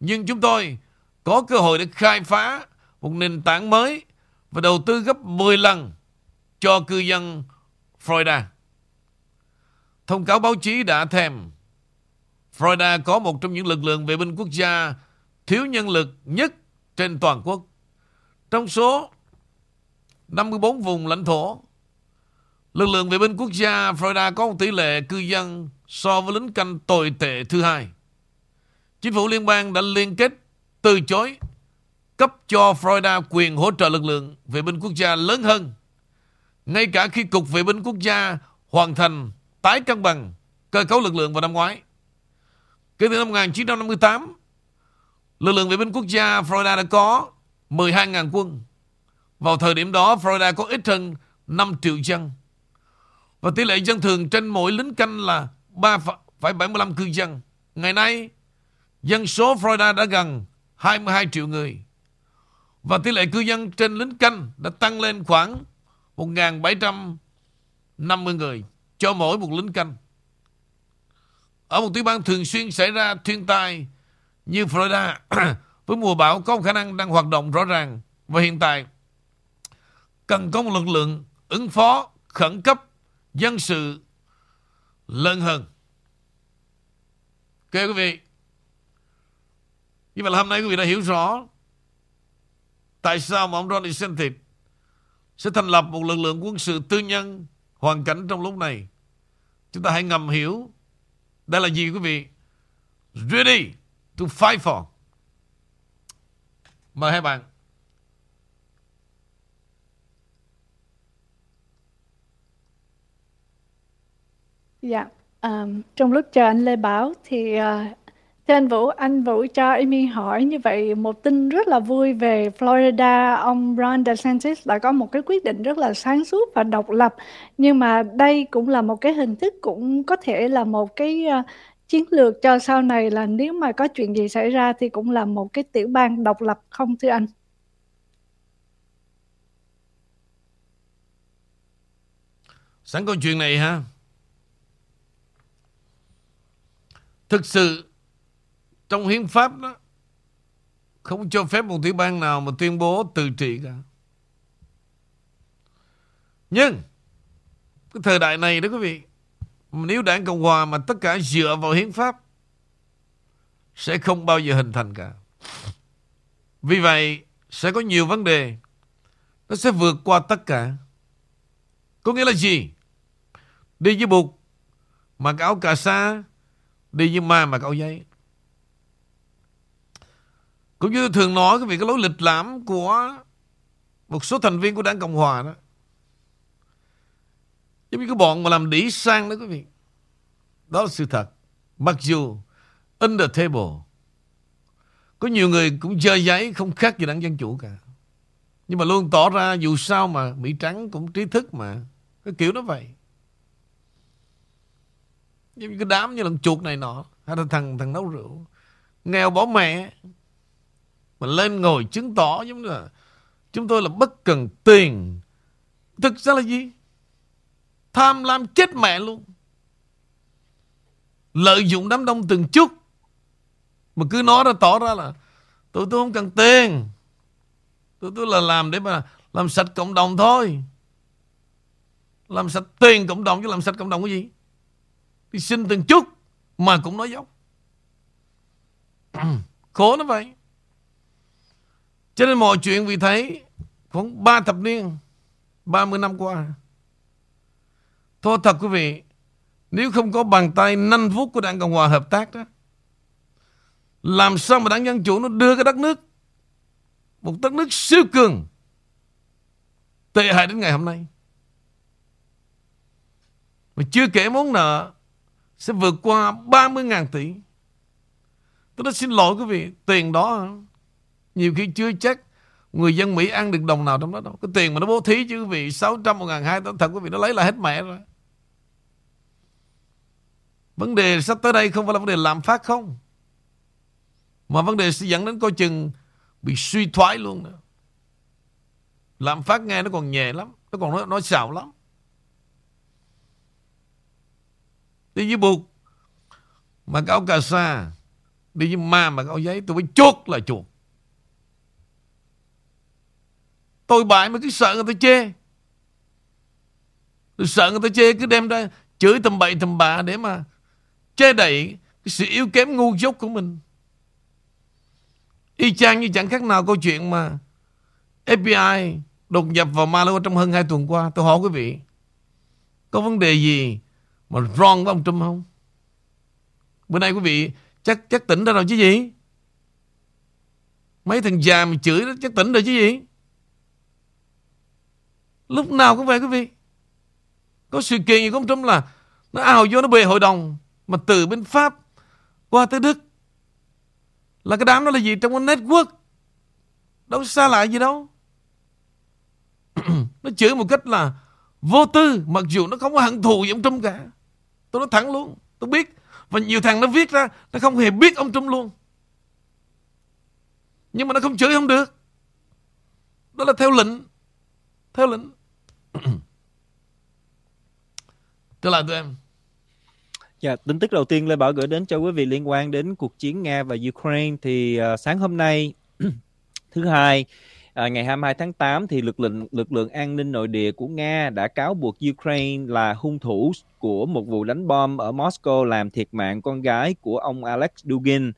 Nhưng chúng tôi có cơ hội để khai phá một nền tảng mới và đầu tư gấp 10 lần cho cư dân Florida. Thông cáo báo chí đã thèm Florida có một trong những lực lượng vệ binh quốc gia thiếu nhân lực nhất trên toàn quốc. Trong số 54 vùng lãnh thổ, lực lượng vệ binh quốc gia Florida có một tỷ lệ cư dân so với lính canh tồi tệ thứ hai. Chính phủ liên bang đã liên kết từ chối cấp cho Florida quyền hỗ trợ lực lượng vệ binh quốc gia lớn hơn. Ngay cả khi Cục Vệ binh Quốc gia hoàn thành tái cân bằng cơ cấu lực lượng vào năm ngoái. Kể từ năm 1958, lực lượng vệ binh quốc gia Florida đã có 12.000 quân. Vào thời điểm đó, Florida có ít hơn 5 triệu dân. Và tỷ lệ dân thường trên mỗi lính canh là 3,75 cư dân. Ngày nay, dân số Florida đã gần 22 triệu người. Và tỷ lệ cư dân trên lính canh đã tăng lên khoảng 1.750 người cho mỗi một lính canh. Ở một tiểu bang thường xuyên xảy ra thiên tai như Florida, với mùa bão có khả năng đang hoạt động rõ ràng và hiện tại, cần có một lực lượng ứng phó khẩn cấp, dân sự lớn hơn. Ok quý vị. Như vậy là hôm nay quý vị đã hiểu rõ tại sao mà ông Ron DeSantis sẽ thành lập một lực lượng quân sự tư nhân hoàn cảnh trong lúc này. Chúng ta hãy ngầm hiểu đây là gì quý vị? Ready to fight for. Mời hai bạn. Dạ, um, trong lúc chờ anh Lê Bảo thì uh, Thưa anh Vũ, anh Vũ cho Amy hỏi như vậy một tin rất là vui về Florida, ông Ron DeSantis đã có một cái quyết định rất là sáng suốt và độc lập. Nhưng mà đây cũng là một cái hình thức cũng có thể là một cái uh, chiến lược cho sau này là nếu mà có chuyện gì xảy ra thì cũng là một cái tiểu bang độc lập không thưa anh? Sẵn câu chuyện này ha. Thực sự trong hiến pháp đó không cho phép một tiểu bang nào mà tuyên bố tự trị cả. Nhưng cái thời đại này đó quý vị, nếu đảng Cộng Hòa mà tất cả dựa vào hiến pháp sẽ không bao giờ hình thành cả. Vì vậy sẽ có nhiều vấn đề nó sẽ vượt qua tất cả. Có nghĩa là gì? Đi với bụt mặc áo cà sa, đi với ma mặc áo giấy. Cũng như thường nói cái việc cái lối lịch lãm của một số thành viên của đảng Cộng Hòa đó. Giống như cái bọn mà làm đĩ sang đó, quý vị. Đó là sự thật. Mặc dù in the table, có nhiều người cũng chơi giấy không khác gì đảng Dân Chủ cả. Nhưng mà luôn tỏ ra dù sao mà Mỹ Trắng cũng trí thức mà. Cái kiểu nó vậy. Giống như cái đám như lần chuột này nọ. Hay là thằng thằng nấu rượu. Nghèo bỏ mẹ. Mà lên ngồi chứng tỏ giống như là chúng tôi là bất cần tiền. Thực ra là gì? Tham lam chết mẹ luôn. Lợi dụng đám đông từng chút. Mà cứ nói ra, tỏ ra là tôi tôi không cần tiền. Tôi tôi là làm để mà làm sạch cộng đồng thôi. Làm sạch tiền cộng đồng chứ làm sạch cộng đồng cái gì? Đi xin từng chút mà cũng nói dốc. Khổ nó vậy. Cho nên mọi chuyện vì thấy khoảng 3 thập niên, 30 năm qua. Thôi thật quý vị, nếu không có bàn tay nanh vuốt của Đảng Cộng Hòa hợp tác đó, làm sao mà Đảng Dân Chủ nó đưa cái đất nước, một đất nước siêu cường, tệ hại đến ngày hôm nay. Mà chưa kể món nợ sẽ vượt qua 30.000 tỷ. Tôi đã xin lỗi quý vị, tiền đó nhiều khi chưa chắc người dân Mỹ ăn được đồng nào trong đó đâu. Cái tiền mà nó bố thí chứ quý vị, 600, 1.200, thật quý vị, nó lấy là hết mẹ rồi. Vấn đề sắp tới đây không phải là vấn đề làm phát không. Mà vấn đề sẽ dẫn đến coi chừng bị suy thoái luôn nữa. Làm phát nghe nó còn nhẹ lắm. Nó còn nói, nói xạo lắm. Đi với buộc Mà cái áo cà sa Đi với ma mà cái áo giấy Tôi phải chuột là chuột Tôi bại mà cứ sợ người ta chê Tôi sợ người ta chê cứ đem ra Chửi tầm bậy tầm bạ để mà Chê đẩy Cái sự yếu kém ngu dốt của mình Y chang như chẳng khác nào câu chuyện mà FBI đột nhập vào Malo trong hơn 2 tuần qua. Tôi hỏi quý vị, có vấn đề gì mà wrong với ông Trump không? Bữa nay quý vị chắc chắc tỉnh ra rồi chứ gì? Mấy thằng già mà chửi đó chắc tỉnh rồi chứ gì? Lúc nào cũng vậy quý vị. Có sự kiện gì cũng ông là nó ào vô, nó bề hội đồng, mà từ bên Pháp qua tới Đức. Là cái đám đó là gì? Trong cái network. Đâu xa lạ gì đâu. Nó chửi một cách là vô tư, mặc dù nó không có hận thù với ông Trump cả. Tôi nói thẳng luôn, tôi biết. Và nhiều thằng nó viết ra, nó không hề biết ông Trump luôn. Nhưng mà nó không chửi không được. Đó là theo lệnh theo lệnh. Tức là tụi em Dạ, tin tức đầu tiên Lê Bảo gửi đến cho quý vị liên quan đến cuộc chiến Nga và Ukraine thì uh, sáng hôm nay thứ hai À, ngày 22 tháng 8 thì lực lượng lực lượng an ninh nội địa của Nga đã cáo buộc Ukraine là hung thủ của một vụ đánh bom ở Moscow làm thiệt mạng con gái của ông Alex Dugin.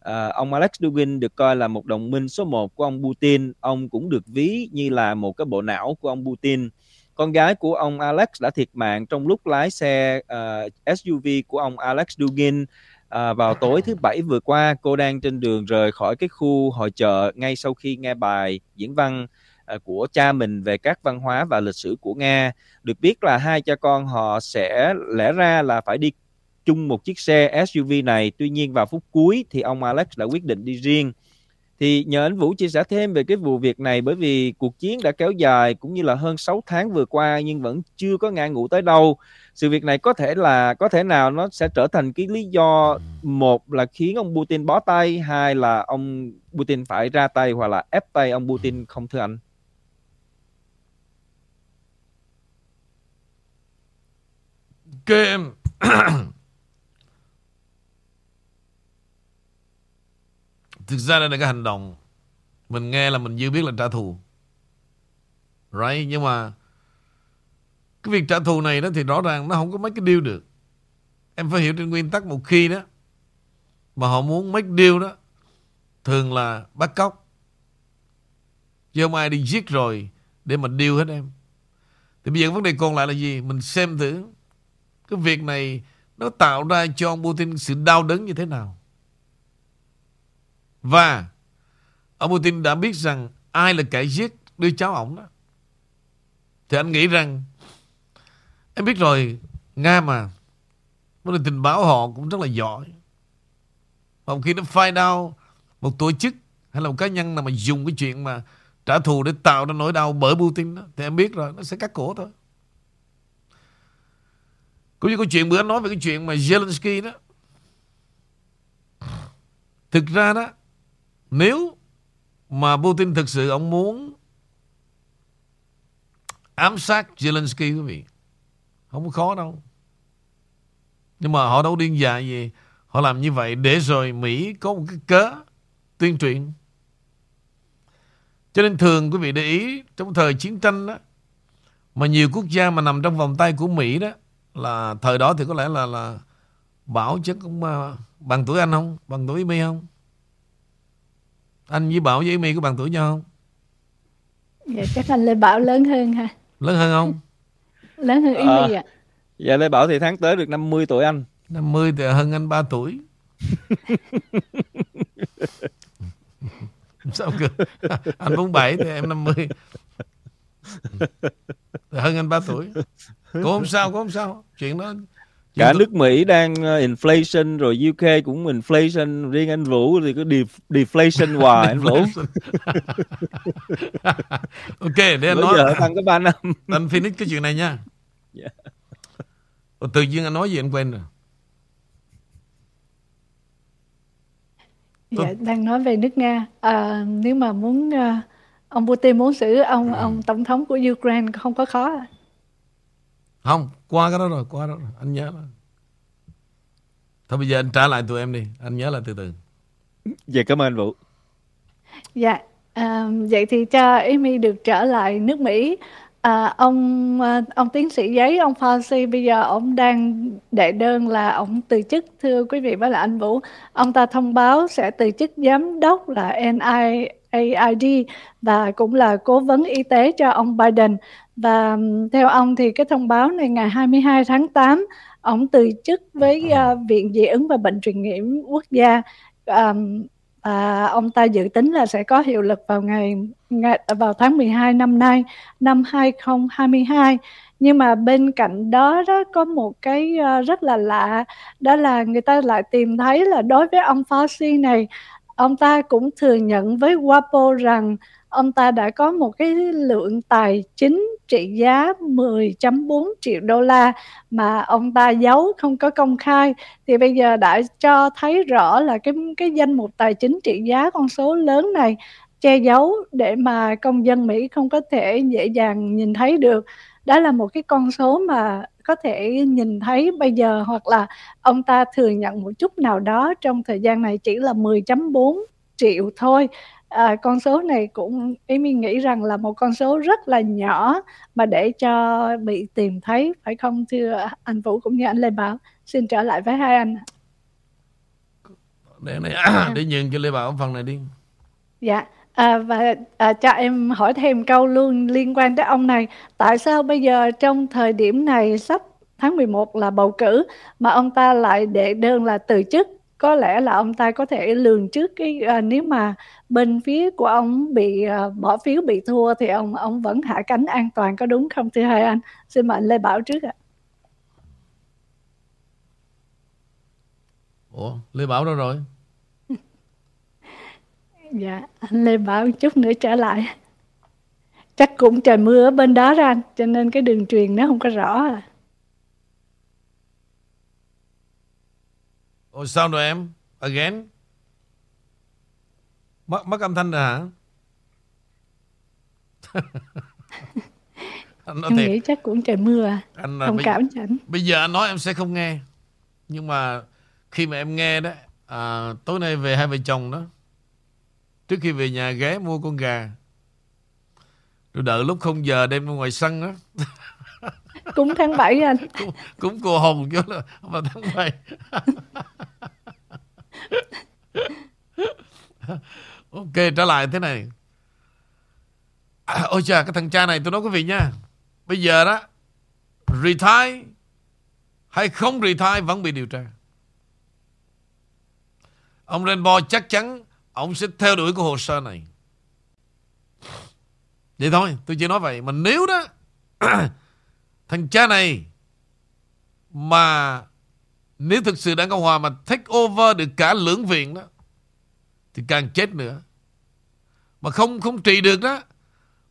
À, ông Alex Dugin được coi là một đồng minh số 1 của ông Putin. Ông cũng được ví như là một cái bộ não của ông Putin. Con gái của ông Alex đã thiệt mạng trong lúc lái xe ờ, uh, SUV của ông Alex Dugin À, vào tối thứ bảy vừa qua, cô đang trên đường rời khỏi cái khu hội chợ ngay sau khi nghe bài diễn văn ờ, của cha mình về các văn hóa và lịch sử của Nga. Được biết là hai cha con họ sẽ lẽ ra là phải đi chung một chiếc xe SUV này. Tuy nhiên vào phút cuối thì ông Alex đã quyết định đi riêng. Thì nhờ anh Vũ chia sẻ thêm về cái vụ việc này bởi vì cuộc chiến đã kéo dài cũng như là hơn 6 tháng vừa qua nhưng vẫn chưa có ngã ngủ tới đâu. Sự việc này có thể là có thể nào nó sẽ trở thành cái lý do một là khiến ông Putin bó tay, hai là ông Putin phải ra tay hoặc là ép tay ông Putin không thưa anh? Cái Thực ra đây là cái hành động, Mình nghe là mình dư biết là trả thù. Right? Nhưng mà Cái việc trả thù này đó thì rõ ràng Nó không có mấy cái deal được. Em phải hiểu trên nguyên tắc một khi đó, Mà họ muốn make deal đó, Thường là bắt cóc. Chứ không ai đi giết rồi Để mà deal hết em. Thì bây giờ vấn đề còn lại là gì? Mình xem thử Cái việc này Nó tạo ra cho ông Putin sự đau đớn như thế nào và ông Putin đã biết rằng ai là kẻ giết đứa cháu ổng đó. Thì anh nghĩ rằng em biết rồi Nga mà vấn đề tình báo họ cũng rất là giỏi. Và khi nó find out một tổ chức hay là một cá nhân nào mà dùng cái chuyện mà trả thù để tạo ra nỗi đau bởi Putin đó, thì em biết rồi nó sẽ cắt cổ thôi. Cũng như câu chuyện bữa anh nói về cái chuyện mà Zelensky đó. Thực ra đó nếu mà Putin thực sự ông muốn ám sát Zelensky quý vị, không có khó đâu. Nhưng mà họ đâu điên dại gì. Họ làm như vậy để rồi Mỹ có một cái cớ tuyên truyền. Cho nên thường quý vị để ý trong thời chiến tranh đó mà nhiều quốc gia mà nằm trong vòng tay của Mỹ đó là thời đó thì có lẽ là là Bảo chứ cũng à, bằng tuổi anh không? Bằng tuổi Mỹ không? Anh với Bảo với Mỹ có bằng tuổi nhau không? Dạ chắc anh Lê Bảo lớn hơn ha. Lớn hơn không? Lớn hơn Ý Ờ. My ạ. Dạ Lê Bảo thì tháng tới được 50 tuổi anh. 50 thì hơn anh 3 tuổi. Sao cơ? Anh 47 thì em 50. Thì hơn anh 3 tuổi. Cũng không sao, cũng không sao. Chuyện đó Cả nước Mỹ đang ờ, inflation rồi UK cũng inflation, riêng anh Vũ thì có def- deflation hoài anh Vũ. ok, để anh Bữa giờ nói. tăng có 3 năm. Anh finish cái chuyện này nha. Dạ. Ồ, Tự nhiên anh nói gì anh quên rồi. Dạ đang nói về nước Nga. À, nếu mà muốn ờ, ông Putin muốn xử ông ông tổng thống của Ukraine không có khó. Không, qua cái đó rồi, qua đó rồi. Anh nhớ rồi. Thôi bây giờ anh trả lại tụi em đi. Anh nhớ lại từ từ. Dạ cảm ơn anh Vũ. Dạ, à, vậy thì cho Amy được trở lại nước Mỹ. À, ông à, ông tiến sĩ giấy ông Fauci bây giờ ông đang đệ đơn là ông từ chức thưa quý vị với lại anh Vũ. Ông ta thông báo sẽ từ chức giám đốc là NIAID và cũng là cố vấn y tế cho ông Biden. Và theo ông thì cái thông báo này ngày 22 tháng 8 ông từ chức với uh, Viện Dị ứng và Bệnh truyền nhiễm quốc gia. um, và ông ta dự tính là sẽ có hiệu lực vào ngày, ngày vào tháng 12 năm nay năm 2022 nhưng mà bên cạnh đó đó có một cái uh, rất là lạ đó là người ta lại tìm thấy là đối với ông Fauci này ông ta cũng thừa nhận với WAPO rằng ông ta đã có một cái lượng tài chính trị giá 10.4 triệu đô la mà ông ta giấu, không có công khai. Thì bây giờ đã cho thấy rõ là cái cái danh mục tài chính trị giá con số lớn này che giấu để mà công dân Mỹ không có thể dễ dàng nhìn thấy được. Đó là một cái con số mà có thể nhìn thấy bây giờ, hoặc là ông ta thừa nhận một chút nào đó trong thời gian này chỉ là 10.4 triệu thôi à, con số này cũng Amy nghĩ rằng là một con số rất là nhỏ mà để cho bị tìm thấy phải không thưa anh Vũ cũng như anh Lê Bảo xin trở lại với hai anh Để, này, để nhường cho Lê Bảo phần này đi. Dạ, à, và à, cho em hỏi thêm câu luôn liên quan tới ông này. Tại sao bây giờ trong thời điểm này sắp tháng 11 là bầu cử mà ông ta lại đệ đơn là từ chức? Có lẽ là ông ta có thể lường trước cái à, nếu mà bên phía của ông bị à, bỏ phiếu bị thua thì ông ông vẫn hạ cánh an toàn có đúng không thưa hai anh? Xin mời anh Lê Bảo trước ạ. Ủa, Lê Bảo đâu rồi? Dạ, anh Lê Bảo chút nữa trở lại. Chắc cũng trời mưa ở bên đó ra anh, cho nên cái đường truyền nó không có rõ à. Ồ, sao rồi em? Again? Mất, mất âm thanh rồi hả? anh nói Em thiệt, nghĩ chắc cũng trời mưa à. anh Thông bây, cảm cho anh. bây giờ anh nói em sẽ không nghe. Nhưng mà khi mà em nghe đó, à, tối nay về hai vợ chồng đó, trước khi về nhà ghé mua con gà, rồi đợi lúc không giờ đem ra ngoài sân đó, cúng tháng 7 anh. cúng, cúng cô hồn chứ là mà tháng bảy. Ok trở lại thế này. À, ôi trời cái thằng cha này tôi nói quý vị nha. Bây giờ đó retire hay không retire vẫn bị điều tra. Ông Rainbow chắc chắn ông sẽ theo đuổi cái hồ sơ này. Vậy thôi tôi chỉ nói vậy. Mà nếu đó thằng cha này mà nếu thực sự đảng Cộng Hòa mà take over được cả lưỡng viện đó thì càng chết nữa. Mà không không trị được đó.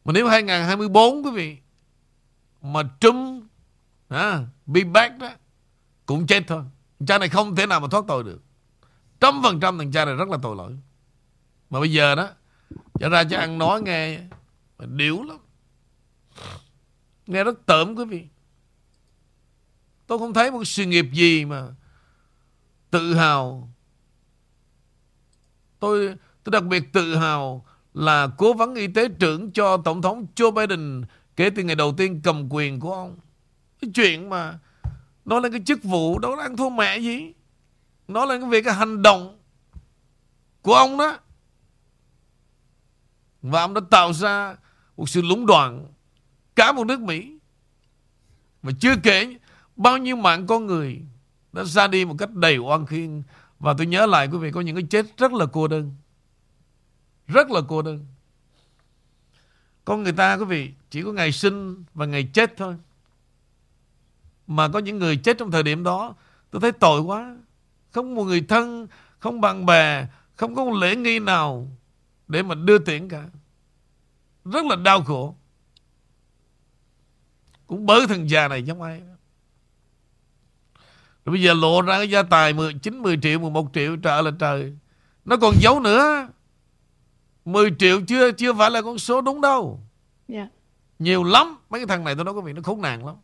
Mà nếu 2024 quý vị mà Trump à, be back đó cũng chết thôi. Thằng cha này không thể nào mà thoát tội được. Trăm phần trăm thằng cha này rất là tội lỗi. Mà bây giờ đó trở ra cho ăn nói nghe mà điểu lắm. Nghe rất tởm quý vị. Tôi không thấy một sự nghiệp gì mà tự hào. Tôi tôi đặc biệt tự hào là cố vấn y tế trưởng cho Tổng thống Joe Biden kể từ ngày đầu tiên cầm quyền của ông. Cái chuyện mà nói lên cái chức vụ, đó ăn thua mẹ gì. Nói lên cái việc cái hành động của ông đó. Và ông đã tạo ra một sự lũng đoạn cả một nước Mỹ. Và chưa kể bao nhiêu mạng con người đã ra đi một cách đầy oan khiên. Và tôi nhớ lại quý vị có những cái chết rất là cô đơn. Rất là cô đơn. Con người ta quý vị chỉ có ngày sinh và ngày chết thôi. Mà có những người chết trong thời điểm đó tôi thấy tội quá. Không một người thân, không bạn bè, không có một lễ nghi nào để mà đưa tiễn cả. Rất là đau khổ. Cũng bớ thằng già này giống ai. Rồi bây giờ lộ ra cái gia tài 10, 9, 10 triệu, 11 triệu trời là trời. Nó còn giấu nữa. 10 triệu chưa chưa phải là con số đúng đâu. Dạ. Nhiều lắm. Mấy cái thằng này tôi nói có vị nó khốn nạn lắm.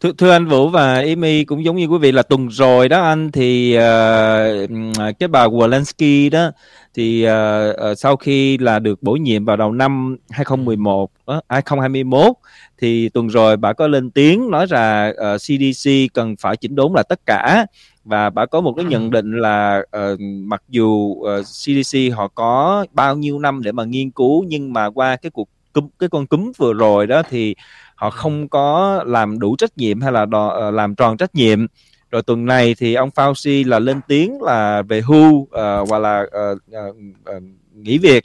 Thưa, thưa anh Vũ và Amy cũng giống như quý vị là tuần rồi đó anh thì uh, cái bà Walensky đó thì uh, sau khi là được bổ nhiệm vào đầu năm 2011 uh, 2021 thì tuần rồi bà có lên tiếng nói là uh, CDC cần phải chỉnh đốn là tất cả. Và bà có một cái nhận định là uh, mặc dù uh, CDC họ có bao nhiêu năm để mà nghiên cứu nhưng mà qua cái cuộc cúm cái con cúm vừa rồi đó thì họ không có làm đủ trách nhiệm hay là uh, làm tròn trách nhiệm rồi tuần này thì ông Fauci là lên tiếng là về hưu uh, hoặc là uh, uh, uh, nghỉ việc.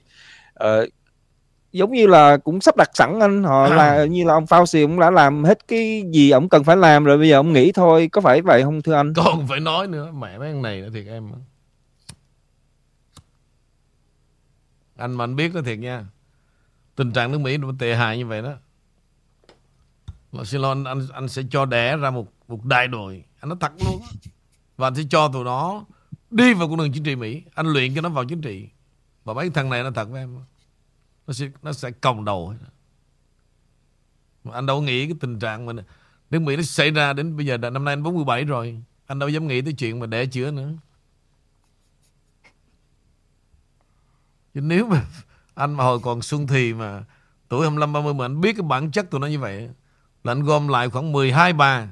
Uh, giống như là cũng sắp đặt sẵn anh họ à. là như là ông Fauci cũng đã làm hết cái gì ông cần phải làm rồi bây giờ ông nghỉ thôi có phải vậy không thưa anh? Còn phải nói nữa mẹ mấy thằng này nữa thiệt em anh mà anh biết có thiệt nha tình trạng nước Mỹ nó tệ hại như vậy đó. Là xin lỗi anh, anh, anh sẽ cho đẻ ra một một đại đội anh nói thật luôn và anh sẽ cho tụi nó đi vào con đường chính trị Mỹ. Anh luyện cho nó vào chính trị. Và mấy thằng này nó thật với em nó sẽ nó sẽ còng đầu. Mà anh đâu nghĩ cái tình trạng mà nước Mỹ nó xảy ra đến bây giờ đã năm nay anh 47 rồi. Anh đâu dám nghĩ tới chuyện mà để chữa nữa. Chứ nếu mà anh mà hồi còn xuân thì mà tuổi 25 30 mà anh biết cái bản chất tụi nó như vậy là anh gom lại khoảng 12 bà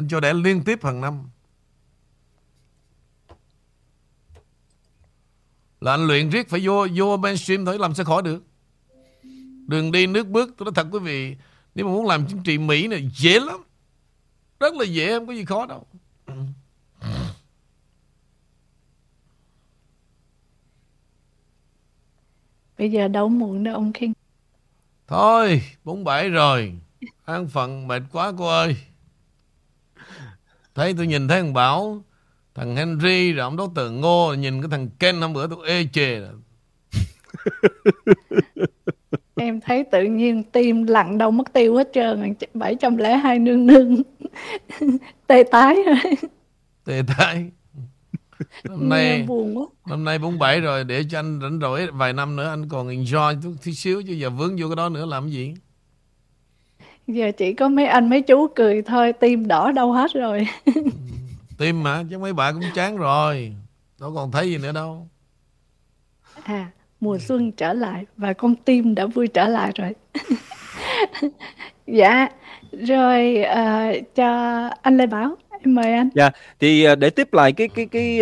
anh cho đẻ liên tiếp hàng năm là anh luyện riết phải vô vô mainstream thôi làm sao khỏi được đường đi nước bước tôi nói thật quý vị nếu mà muốn làm chính trị Mỹ này dễ lắm rất là dễ không có gì khó đâu Bây giờ đâu muộn đâu ông King. Thôi, 47 rồi. An phận mệt quá cô ơi. Thấy tôi nhìn thấy thằng Bảo, thằng Henry, rồi ông đối tượng Ngô, nhìn cái thằng Ken hôm bữa tôi ê chề. em thấy tự nhiên tim lặng đâu mất tiêu hết trơn 702 nương nương tê tái rồi tê tái năm nay buồn quá. năm nay 47 rồi để cho anh rảnh rỗi vài năm nữa anh còn enjoy chút tí xíu chứ giờ vướng vô cái đó nữa làm gì giờ chỉ có mấy anh mấy chú cười thôi tim đỏ đâu hết rồi. Tim mà chứ mấy bà cũng chán rồi. Đâu còn thấy gì nữa đâu. À mùa xuân trở lại và con tim đã vui trở lại rồi. Dạ rồi uh, cho anh lê bảo em mời anh. Dạ thì ờ, để tiếp lại cái cái cái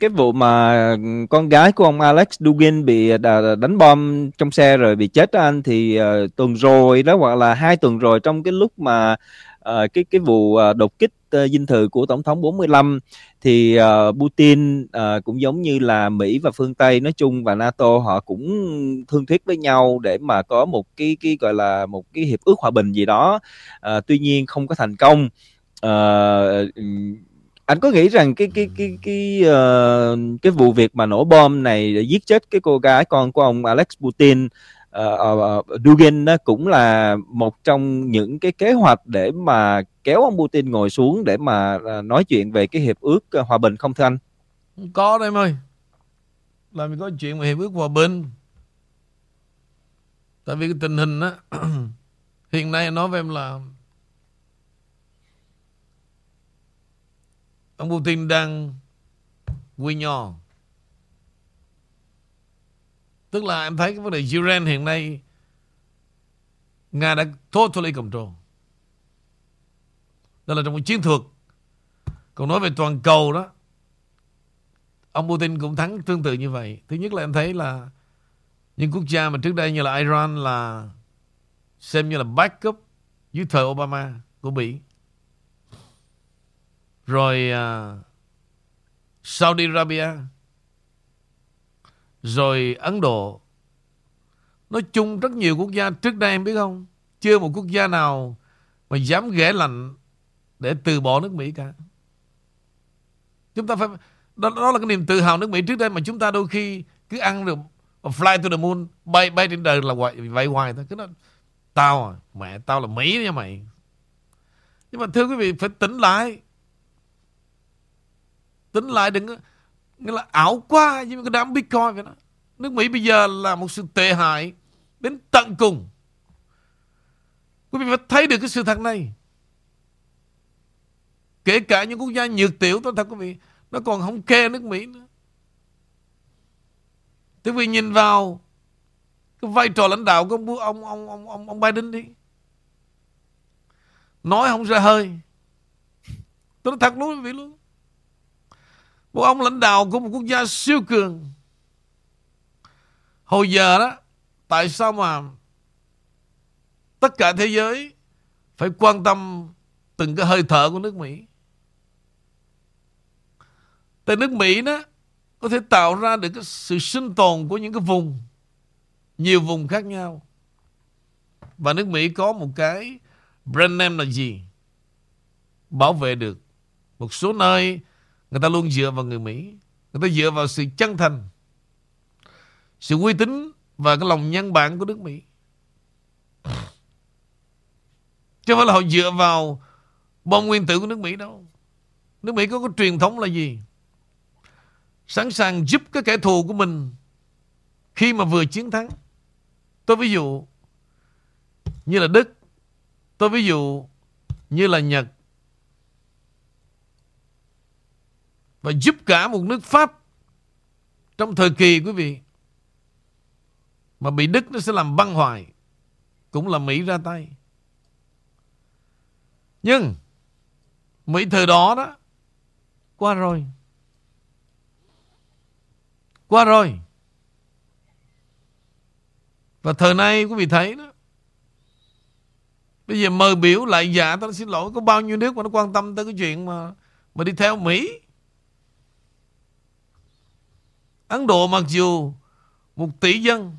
cái vụ mà con gái của ông Alex Dugin bị ờ, đánh bom trong xe rồi bị chết đó anh thì uh, tuần rồi đó hoặc là hai tuần rồi trong cái lúc mà uh, cái cái vụ đột kích dinh thự của tổng thống 45 thì uh, Putin uh, cũng giống như là Mỹ và phương Tây nói chung và NATO họ cũng thương thuyết với nhau để mà có một cái cái gọi là một cái hiệp ước hòa bình gì đó uh, tuy nhiên không có thành công uh, anh có nghĩ rằng cái cái cái cái uh, cái vụ việc mà nổ bom này để giết chết cái cô gái con của ông Alex Putin uh, uh, Dugin đó cũng là một trong những cái kế hoạch để mà kéo ông Putin ngồi xuống để mà uh, nói chuyện về cái hiệp ước uh, hòa bình không thưa anh? Có đấy em ơi. Làm gì có chuyện về hiệp ước hòa bình. Tại vì cái tình hình á hiện nay nói với em là ông Putin đang quy nho Tức là em thấy cái vấn đề Iran hiện nay, Nga đã totally control. Đó là trong một chiến thuật. Còn nói về toàn cầu đó, ông Putin cũng thắng tương tự như vậy. Thứ nhất là em thấy là những quốc gia mà trước đây như là Iran là xem như là backup dưới thời Obama của Mỹ. Rồi uh, Saudi Arabia. Rồi Ấn Độ. Nói chung rất nhiều quốc gia trước đây em biết không? Chưa một quốc gia nào mà dám ghẻ lạnh để từ bỏ nước Mỹ cả. Chúng ta phải đó, đó là cái niềm tự hào nước Mỹ trước đây mà chúng ta đôi khi cứ ăn được fly to the moon bay bay trên đời là vậy vậy hoài thôi cứ nói tao à mẹ tao là Mỹ nha mày nhưng mà thưa quý vị phải tỉnh lại tính lại đừng nghĩa là ảo quá với cái đám bitcoin vậy đó nước Mỹ bây giờ là một sự tệ hại đến tận cùng quý vị phải thấy được cái sự thật này kể cả những quốc gia nhược tiểu tôi thật quý vị nó còn không kê nước Mỹ nữa Thế vì nhìn vào cái vai trò lãnh đạo của ông ông ông ông ông, ông Biden đi. Nói không ra hơi. Tôi nói thật luôn quý vị luôn. Một ông lãnh đạo của một quốc gia siêu cường. Hồi giờ đó, tại sao mà tất cả thế giới phải quan tâm từng cái hơi thở của nước Mỹ? Tại nước Mỹ đó có thể tạo ra được cái sự sinh tồn của những cái vùng nhiều vùng khác nhau và nước Mỹ có một cái brand name là gì bảo vệ được một số nơi người ta luôn dựa vào người Mỹ. Người ta dựa vào sự chân thành sự uy tín và cái lòng nhân bản của nước Mỹ. Chứ không phải là họ dựa vào bom nguyên tử của nước Mỹ đâu. Nước Mỹ có cái truyền thống là gì? Sẵn sàng giúp cái kẻ thù của mình khi mà vừa chiến thắng. Tôi ví dụ như là Đức, tôi ví dụ như là Nhật và giúp cả một nước Pháp trong thời kỳ, quý vị, mà bị Đức nó sẽ làm băng hoại, cũng là Mỹ ra tay. Nhưng Mỹ thời đó đó, qua rồi. Qua rồi. Và thời nay, quý vị thấy đó. Bây giờ mời biểu lại dạ tôi xin lỗi, có bao nhiêu nước mà nó quan tâm tới cái chuyện mà mà đi theo Mỹ. Ấn Độ mặc dù một tỷ dân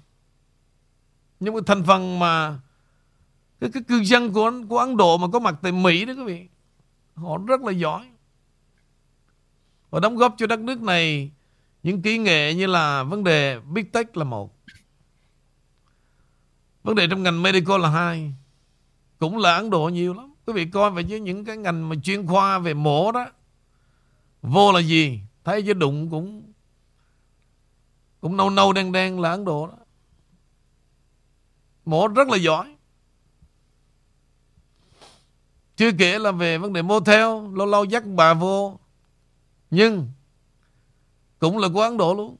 nhưng mà thành phần mà cái, cái cư dân của của Ấn Độ mà có mặt tại Mỹ đó quý vị họ rất là giỏi họ đóng góp cho đất nước này những kỹ nghệ như là vấn đề Big Tech là một. Vấn đề trong ngành medical là hai. Cũng là Ấn Độ nhiều lắm. Quý vị coi về với những cái ngành mà chuyên khoa về mổ đó. Vô là gì? Thấy chứ đụng cũng cũng nâu nâu đen đen là Ấn Độ đó. Mổ rất là giỏi. Chưa kể là về vấn đề motel, lâu lâu dắt bà vô. Nhưng cũng là của Ấn Độ luôn.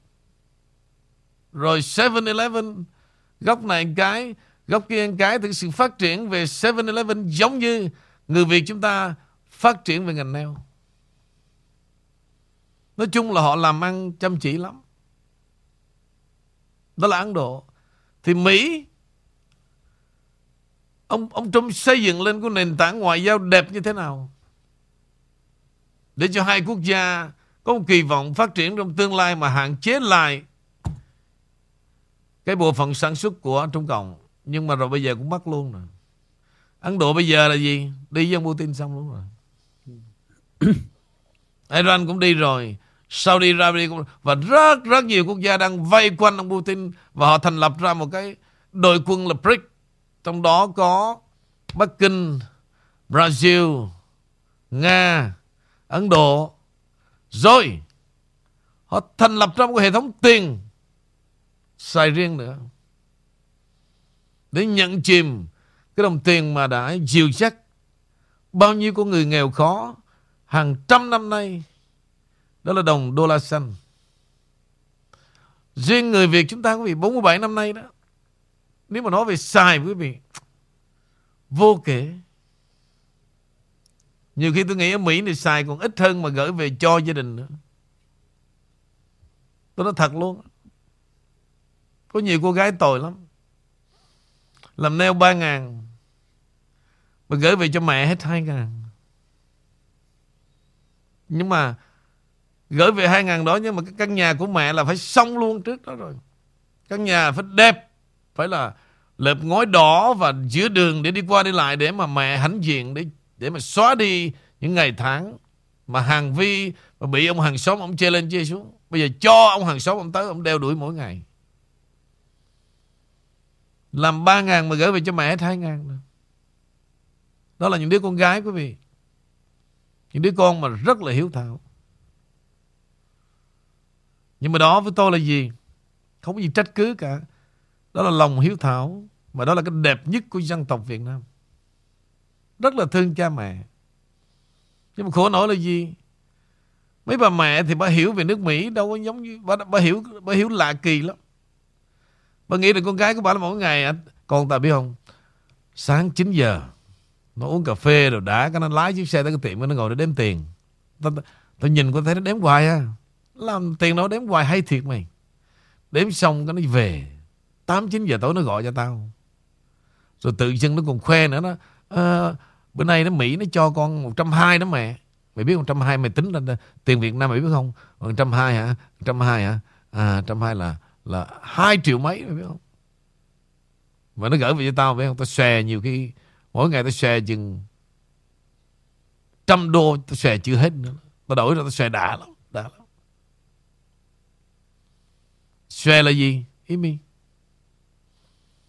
Rồi 7-Eleven góc này cái, góc kia cái thì sự phát triển về 7-Eleven giống như người Việt chúng ta phát triển về ngành nail. Nói chung là họ làm ăn chăm chỉ lắm. Đó là Ấn Độ. Thì Mỹ ông ông Trump xây dựng lên cái nền tảng ngoại giao đẹp như thế nào để cho hai quốc gia có một kỳ vọng phát triển trong tương lai mà hạn chế lại cái bộ phận sản xuất của Trung Cộng. Nhưng mà rồi bây giờ cũng mất luôn rồi. Ấn Độ bây giờ là gì? Đi với ông Putin xong luôn rồi. Iran cũng đi rồi. Saudi Arabia cũng và rất rất nhiều quốc gia đang vây quanh ông Putin và họ thành lập ra một cái đội quân là BRICS. Trong đó có Bắc Kinh, Brazil, Nga, Ấn Độ rồi Họ thành lập ra một hệ thống tiền Xài riêng nữa Để nhận chìm Cái đồng tiền mà đã dìu dắt Bao nhiêu con người nghèo khó Hàng trăm năm nay đó là đồng đô la xanh Riêng người Việt chúng ta quý vị 47 năm nay đó, Nếu mà nói về xài quý vị, Vô kể nhiều khi tôi nghĩ ở Mỹ này xài còn ít hơn mà gửi về cho gia đình nữa. Tôi nói thật luôn. Có nhiều cô gái tồi lắm. Làm nail 3 ngàn. Mà gửi về cho mẹ hết 2 ngàn. Nhưng mà gửi về 2 ngàn đó, nhưng mà cái căn nhà của mẹ là phải xong luôn trước đó rồi. Căn nhà phải đẹp. Phải là lợp ngói đỏ và giữa đường để đi qua đi lại để mà mẹ hãnh diện, để để mà xóa đi những ngày tháng mà hàng vi mà bị ông hàng xóm ông chê lên chê xuống. Bây giờ cho ông hàng xóm ông tới, ông đeo đuổi mỗi ngày. Làm 3 ngàn mà gửi về cho mẹ hết 2 ngàn. Đó là những đứa con gái quý vị. Những đứa con mà rất là hiếu thảo. Nhưng mà đó với tôi là gì? Không có gì trách cứ cả. Đó là lòng hiếu thảo. mà đó là cái đẹp nhất của dân tộc Việt Nam. Rất là thương cha mẹ. Nhưng mà khổ nổi là gì? Mấy bà mẹ thì bà hiểu về nước Mỹ đâu có giống như bà, bà hiểu bà hiểu lạ kỳ lắm. Bà nghĩ là con gái của bà là mỗi ngày à. con ta biết không? Sáng 9 giờ nó uống cà phê rồi đã cái nó lái chiếc xe tới cái tiệm nó ngồi để đếm tiền. Tao ta, nhìn con thấy nó đếm hoài á. Làm tiền nó đếm hoài hay thiệt mày. Đếm xong cái nó về. 8 9 giờ tối nó gọi cho tao. Rồi tự dưng nó còn khoe nữa nó à, ờ, bữa nay nó Mỹ nó cho con 120 đó mẹ. Mày biết 120 mày tính lên tiền Việt Nam mày biết không? 120 hả? 120 hả? À 120 là là 2 triệu mấy mày biết không? Mà nó gửi về cho tao biết không? Tao xòe nhiều khi mỗi ngày tao xòe chừng trăm đô tao xòe chưa hết nữa. Tao đổi ra tao xòe đã lắm, đã lắm. Xòe là gì? Ý mi?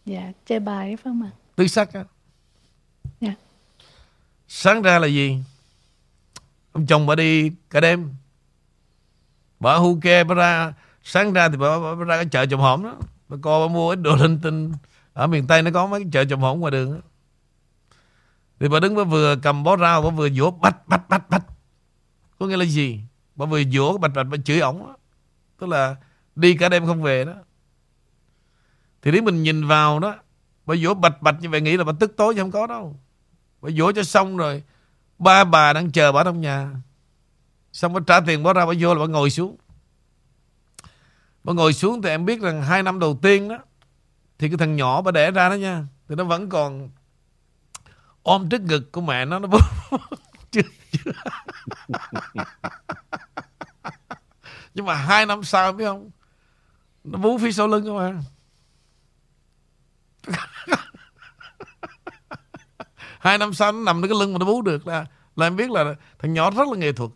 Dạ, chơi bài phải không ạ? Tư sắc á. Dạ. Sáng ra là gì? Ông chồng bà đi cả đêm. Bà hu kê bà ra sáng ra thì bà, bà, bà ra cái chợ trồng hổm đó. Bà coi bà mua ít đồ linh tinh. Ở miền Tây nó có mấy cái chợ trồng hổm ngoài đường đó. Thì bà đứng bà vừa cầm bó rau bà vừa vỗ bạch bạch bạch bạch. Có nghĩa là gì? Bà vừa vỗ bạch bạch bà chửi ổng. Tức là đi cả đêm không về đó. Thì nếu mình nhìn vào đó Bà vỗ bạch bạch như vậy nghĩ là bà tức tối chứ không có đâu Bà vỗ cho xong rồi Ba bà đang chờ bà trong nhà Xong bà trả tiền bỏ ra bà vô là bà ngồi xuống Bà ngồi xuống thì em biết rằng hai năm đầu tiên đó Thì cái thằng nhỏ bà đẻ ra đó nha Thì nó vẫn còn Ôm trước ngực của mẹ nó Nó chưa, chưa. Nhưng mà hai năm sau biết không nó bú phía sau lưng các bạn hai năm sau nó nằm trên cái lưng mà nó bú được là là em biết là thằng nhỏ rất là nghệ thuật.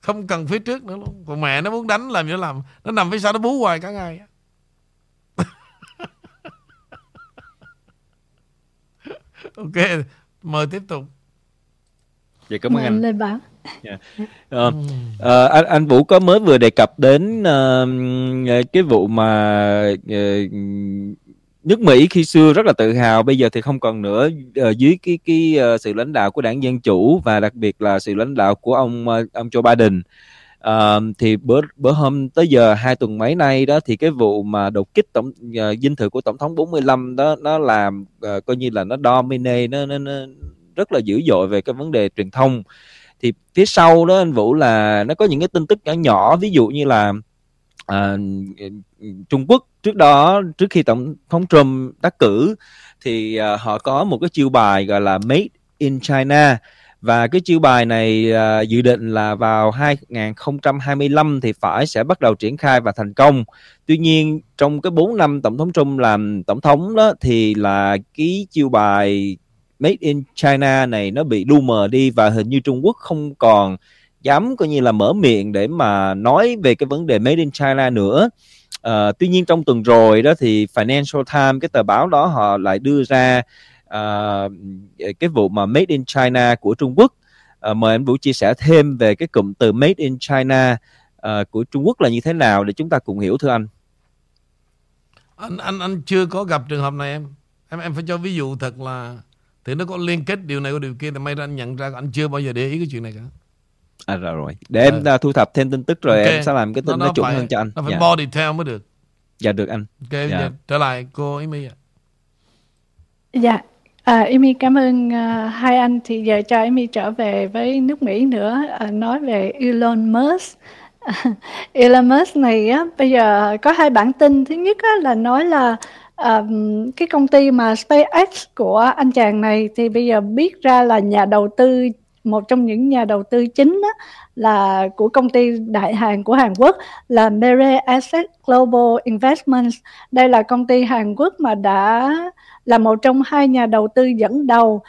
Không cần phía trước nữa luôn. Còn mẹ nó muốn đánh làm gì nó làm. Nó nằm phía sau nó bú hoài cả ngày. Ok mời tiếp tục. Dạ cảm ơn anh. Lên báo. Yeah. Uh, uh, anh anh Vũ có mới vừa đề cập đến uh, cái vụ mà uh, nước Mỹ khi xưa rất là tự hào bây giờ thì không còn nữa uh, dưới cái cái uh, sự lãnh đạo của đảng dân chủ và đặc biệt là sự lãnh đạo của ông uh, ông Joe Biden. Uh, thì bữa bữa hôm tới giờ hai tuần mấy nay đó thì cái vụ mà đột kích tổng uh, dinh thự của tổng thống 45 đó nó làm uh, coi như là nó dominate nó, nó, nó rất là dữ dội về cái vấn đề truyền thông thì phía sau đó anh Vũ là nó có những cái tin tức nhỏ nhỏ ví dụ như là à, Trung Quốc trước đó trước khi tổng thống Trump đắc cử thì à, họ có một cái chiêu bài gọi là Made in China và cái chiêu bài này à, dự định là vào 2025 thì phải sẽ bắt đầu triển khai và thành công. Tuy nhiên trong cái 4 năm tổng thống Trump làm tổng thống đó thì là cái chiêu bài Made in China này nó bị lu mờ đi và hình như Trung Quốc không còn dám coi như là mở miệng để mà nói về cái vấn đề Made in China nữa. Uh, tuy nhiên trong tuần rồi đó thì Financial Times cái tờ báo đó họ lại đưa ra uh, cái vụ mà Made in China của Trung Quốc. Uh, mời anh Vũ chia sẻ thêm về cái cụm từ Made in China uh, của Trung Quốc là như thế nào để chúng ta cùng hiểu thưa anh. Anh anh anh chưa có gặp trường hợp này em. Em em phải cho ví dụ thật là thì nó có liên kết điều này có điều kia thì may ra anh nhận ra anh chưa bao giờ để ý cái chuyện này cả. À rồi rồi. Để em à. thu thập thêm tin tức rồi okay. em sẽ làm cái tin nó, nó chuẩn phải, hơn cho anh. Nó phải dạ. body theo mới được. Dạ được anh. Ok, dạ. trở lại cô Amy ạ. Dạ, à, Amy cảm ơn uh, hai anh. Thì giờ cho Amy trở về với nước Mỹ nữa, uh, nói về Elon Musk. Elon Musk này á, bây giờ có hai bản tin. Thứ nhất á, là nói là um, cái công ty mà SpaceX của anh chàng này thì bây giờ biết ra là nhà đầu tư một trong những nhà đầu tư chính đó, là của công ty đại hàng của Hàn Quốc là Mere Asset Global Investments. Đây là công ty Hàn Quốc mà đã là một trong hai nhà đầu tư dẫn đầu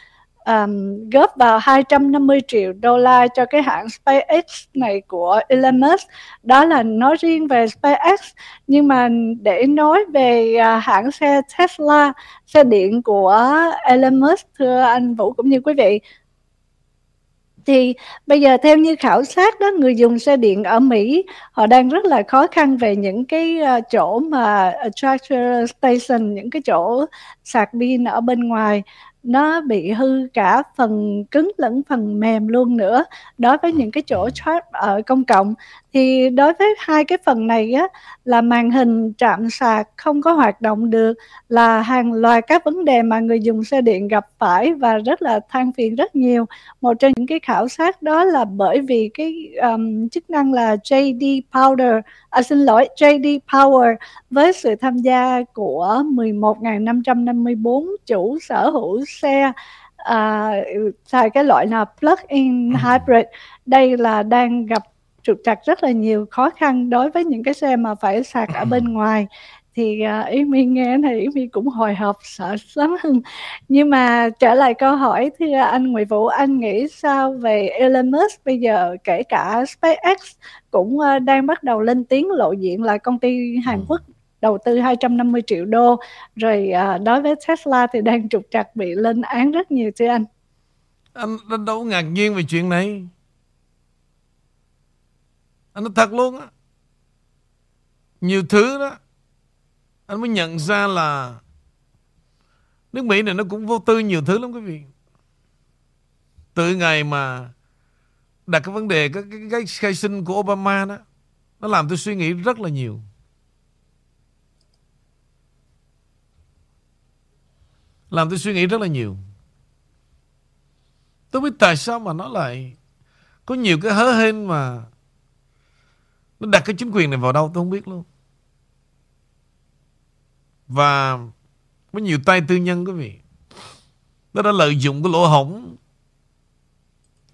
um, góp vào 250 triệu đô la cho cái hãng SpaceX này của Elon Musk. Đó là nói riêng về SpaceX. Nhưng mà để nói về uh, hãng xe Tesla, xe điện của Elon Musk, thưa anh Vũ cũng như quý vị, thì bây giờ theo như khảo sát đó người dùng xe điện ở Mỹ họ đang rất là khó khăn về những cái à, chỗ mà à, charger station những cái chỗ sạc pin ở bên ngoài nó bị hư cả phần cứng lẫn phần mềm luôn nữa. Đối với những cái chỗ thoát ở công cộng thì đối với hai cái phần này á là màn hình trạm sạc không có hoạt động được là hàng loạt các vấn đề mà người dùng xe điện gặp phải và rất là than phiền rất nhiều. Một trong những cái khảo sát đó là bởi vì cái um, chức năng là JD Powder. À, xin lỗi JD Power với sự tham gia của 11.554 chủ sở hữu xe à, xài cái loại là plug-in hybrid. Đây là đang gặp trục trặc rất là nhiều khó khăn đối với những cái xe mà phải sạc ở bên ngoài. Thì uh, ý mi nghe này ý mi cũng hồi hộp sợ lắm. Nhưng mà trở lại câu hỏi thì anh Nguyễn Vũ anh nghĩ sao về Elon Musk? Bây giờ kể cả SpaceX cũng uh, đang bắt đầu lên tiếng lộ diện là công ty Hàn ừ. Quốc đầu tư 250 triệu đô. Rồi uh, đối với Tesla thì đang trục trặc bị lên án rất nhiều thưa anh. Anh đâu ngạc nhiên về chuyện này anh nói thật luôn á. Nhiều thứ đó anh mới nhận ra là nước Mỹ này nó cũng vô tư nhiều thứ lắm quý vị. Từ ngày mà đặt cái vấn đề cái, cái, cái khai sinh của Obama đó nó làm tôi suy nghĩ rất là nhiều. Làm tôi suy nghĩ rất là nhiều. Tôi biết tại sao mà nó lại có nhiều cái hớ hên mà nó đặt cái chính quyền này vào đâu tôi không biết luôn. Và Có nhiều tay tư nhân quý vị. Nó đã lợi dụng cái lỗ hổng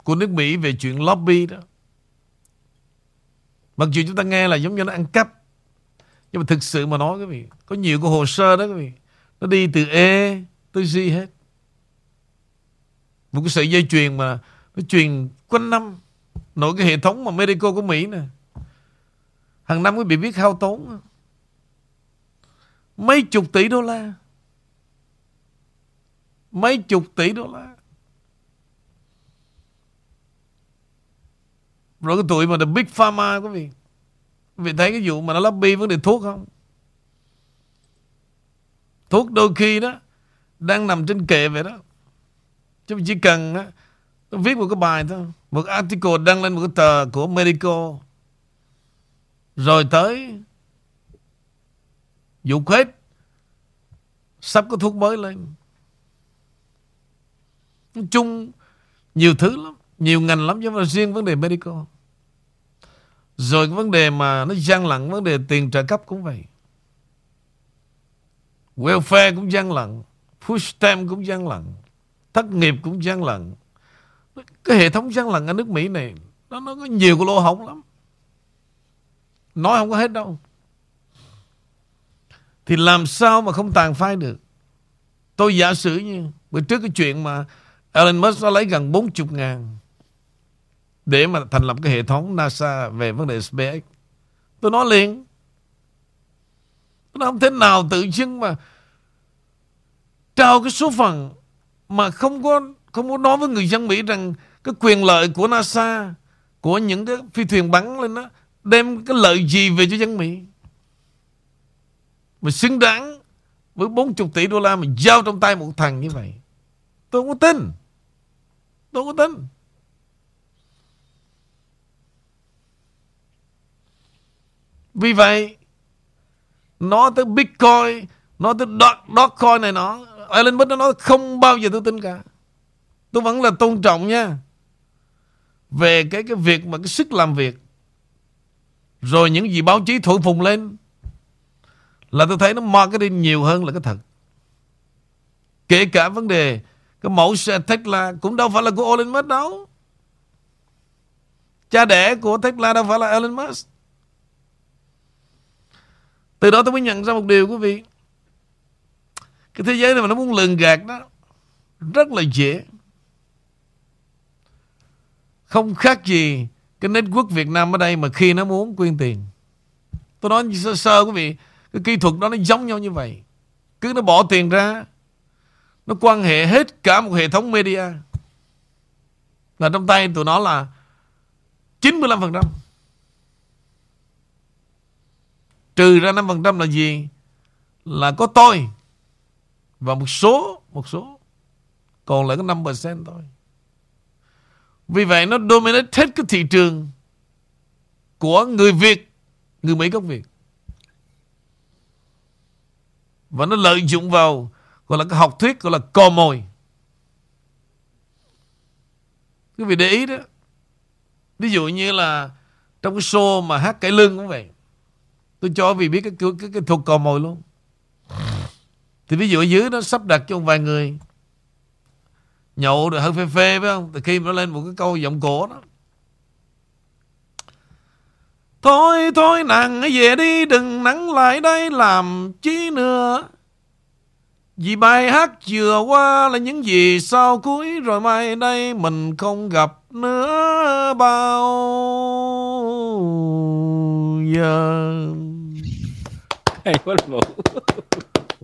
Của nước Mỹ về chuyện lobby đó. Mặc dù chúng ta nghe là giống như nó ăn cắp, Nhưng mà thực sự mà nói quý vị, Có nhiều cái hồ sơ đó quý vị. Nó đi từ E tới Z hết. Một cái sợi dây chuyền mà Nó truyền quanh năm. Nội cái hệ thống mà medical của Mỹ nè. Hàng năm quý vị biết hao tốn Mấy chục tỷ đô la. Mấy chục tỷ đô la. Rồi cái tụi mà The Big Pharma quý vị. Quý vị thấy cái vụ mà nó lobby vấn đề thuốc không? Thuốc đôi khi đó Đang nằm trên kệ vậy đó. Chứ chỉ cần á Viết một cái bài thôi. Một article đăng lên một cái tờ của Medical rồi tới vụ hết Sắp có thuốc mới lên. Nói chung Nhiều thứ lắm. Nhiều ngành lắm chứ mà riêng vấn đề medical. Rồi cái vấn đề mà Nó gian lận Vấn đề tiền trợ cấp cũng vậy. Welfare cũng gian lận. Food stamp cũng gian lận. Thất nghiệp cũng gian lận. Cái hệ thống gian lận ở nước Mỹ này Nó, nó có nhiều cái lỗ hổng lắm. Nói không có hết đâu. Thì làm sao mà không tàn phai được? Tôi giả sử như, Bữa trước cái chuyện mà Elon Musk nó lấy gần 40 ngàn Để mà thành lập cái hệ thống NASA Về vấn đề SpaceX. Tôi nói liền. Nó không thể nào tự dưng mà Trao cái số phần Mà không có Không có nói với người dân Mỹ rằng Cái quyền lợi của NASA, Của những cái phi thuyền bắn lên đó đem cái lợi gì về cho dân Mỹ? Mà xứng đáng với 40 tỷ đô la mà giao trong tay một thằng như vậy. Tôi không có tin. Tôi không có tin. Vì vậy nó tới Bitcoin nó tới Dogecoin này nó Elon Musk nó nói không bao giờ tôi tin cả. Tôi vẫn là tôn trọng nha. Về cái cái việc mà cái sức làm việc rồi những gì báo chí thổi phùng lên Là tôi thấy nó marketing nhiều hơn là cái thật. Kể cả vấn đề Cái mẫu xe Tesla Cũng đâu phải là của Elon Musk đâu. Cha đẻ của Tesla đâu phải là Elon Musk. Từ đó tôi mới nhận ra một điều, quý vị. Cái thế giới này mà nó muốn lường gạt đó Rất là dễ. Không khác gì cái network Việt Nam ở đây Mà khi nó muốn quyên tiền. Tôi nói sơ sơ quý vị, Cái kỹ thuật đó nó giống nhau như vậy. Cứ nó bỏ tiền ra, Nó quan hệ hết cả một hệ thống media. Là trong tay tụi nó là 95% Trừ ra 5% là gì? Là có tôi Và một số Một số. Còn lại có 5% thôi. Vì vậy nó dominate hết cái thị trường Của người Việt Người Mỹ gốc Việt Và nó lợi dụng vào Gọi là cái học thuyết Gọi là cò mồi Quý vị để ý đó Ví dụ như là trong cái show mà hát cải lương cũng vậy. Tôi cho vì biết cái cái, cái, cái thuật cò mồi luôn. Thì ví dụ ở dưới nó sắp đặt cho một vài người nhậu rồi hơi phê phê phải không? Từ khi nó lên một cái câu giọng cổ đó. Thôi thôi nàng về đi đừng nắng lại đây làm chi nữa. Vì bài hát vừa qua là những gì sau cuối rồi mai đây mình không gặp nữa bao giờ. Hay quá bộ.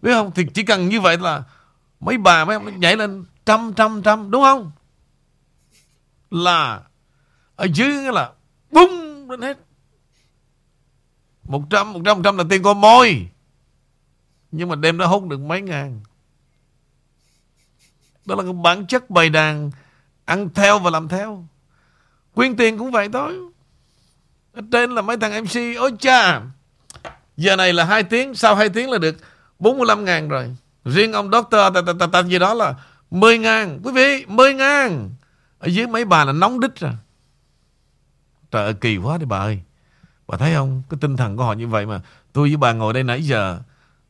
Biết không? Thì chỉ cần như vậy là mấy bà mấy ông nhảy lên trăm trăm trăm đúng không? Là ở dưới là bung lên hết. Một trăm, một trăm, một trăm là tiền con môi. Nhưng mà đêm đó hút được mấy ngàn Đó là cái bản chất bày đàn Ăn theo và làm theo Quyên tiền cũng vậy thôi Ở trên là mấy thằng MC Ôi cha Giờ này là hai tiếng Sau hai tiếng là được 45 ngàn rồi Riêng ông doctor ta, ta, gì đó là 10 ngàn Quý vị 10 ngàn. Ở dưới mấy bà là nóng đít rồi. Trời ơi kỳ quá đi bà ơi. Bà thấy không? Cái tinh thần của họ như vậy mà. Tôi với bà ngồi đây nãy giờ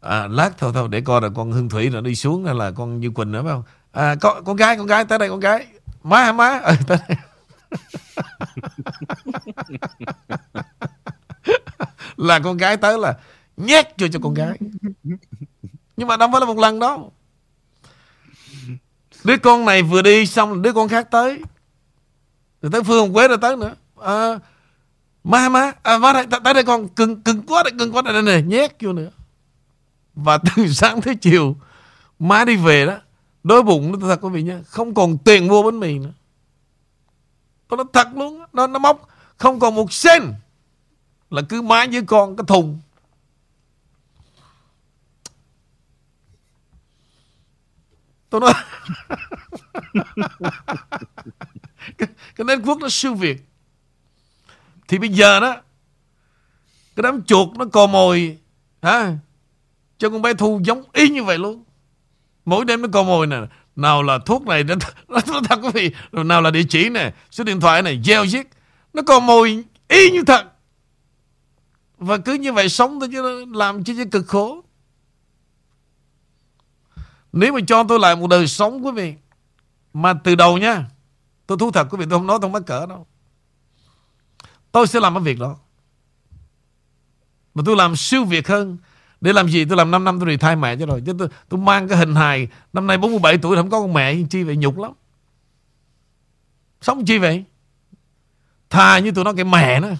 à, lát thôi thôi để coi là con Hương Thủy nó đi xuống hay là con Như Quỳnh nữa phải không? À, con, con gái con gái tới đây con gái. Má hả má? À, tới đây. Là con gái tới là nhét cho cho con gái. Nhưng mà đâu phải là một lần đó đứa con này vừa đi xong đứa con khác tới. Rồi tới phương quế rồi tới nữa. À, má má à, má đây, tới đây con cưng cưng quá đây cưng quá đây này nhét vô nữa. Và từ sáng tới chiều Má đi về đó Đói bụng nó thật quý vị nhé Không còn tiền mua bánh mì nữa. Tôi nói thật luôn Nó, nó móc Không còn một sen Là cứ má với con cái thùng. Tôi nói. Cái, cái nét quốc nó siêu việt. Thì bây giờ đó Cái đám chuột nó cò mồi Hả? Cho con bé Thu giống y như vậy luôn. Mỗi đêm nó co mồi nè. Nào là thuốc này Nó, nó, nó thật quý vị. Nào là địa chỉ nè Số điện thoại này Gieo giết. Nó co mồi y như thật. Và cứ như vậy sống thôi chứ Làm chứ, chứ cực khổ. Nếu mà cho tôi lại một đời sống quý vị Mà từ đầu nha Tôi thú thật quý vị tôi không nói tôi không mắc cỡ đâu. Tôi sẽ làm cái việc đó. Mà tôi làm siêu việc hơn. Để làm gì? Tôi làm 5 năm tôi retire mẹ cho rồi. Chứ tôi, tôi mang cái hình hài Năm nay 47 tuổi không có con mẹ Chi vậy nhục lắm. Sống chi vậy? Thà như tôi nói cái mẹ nữa.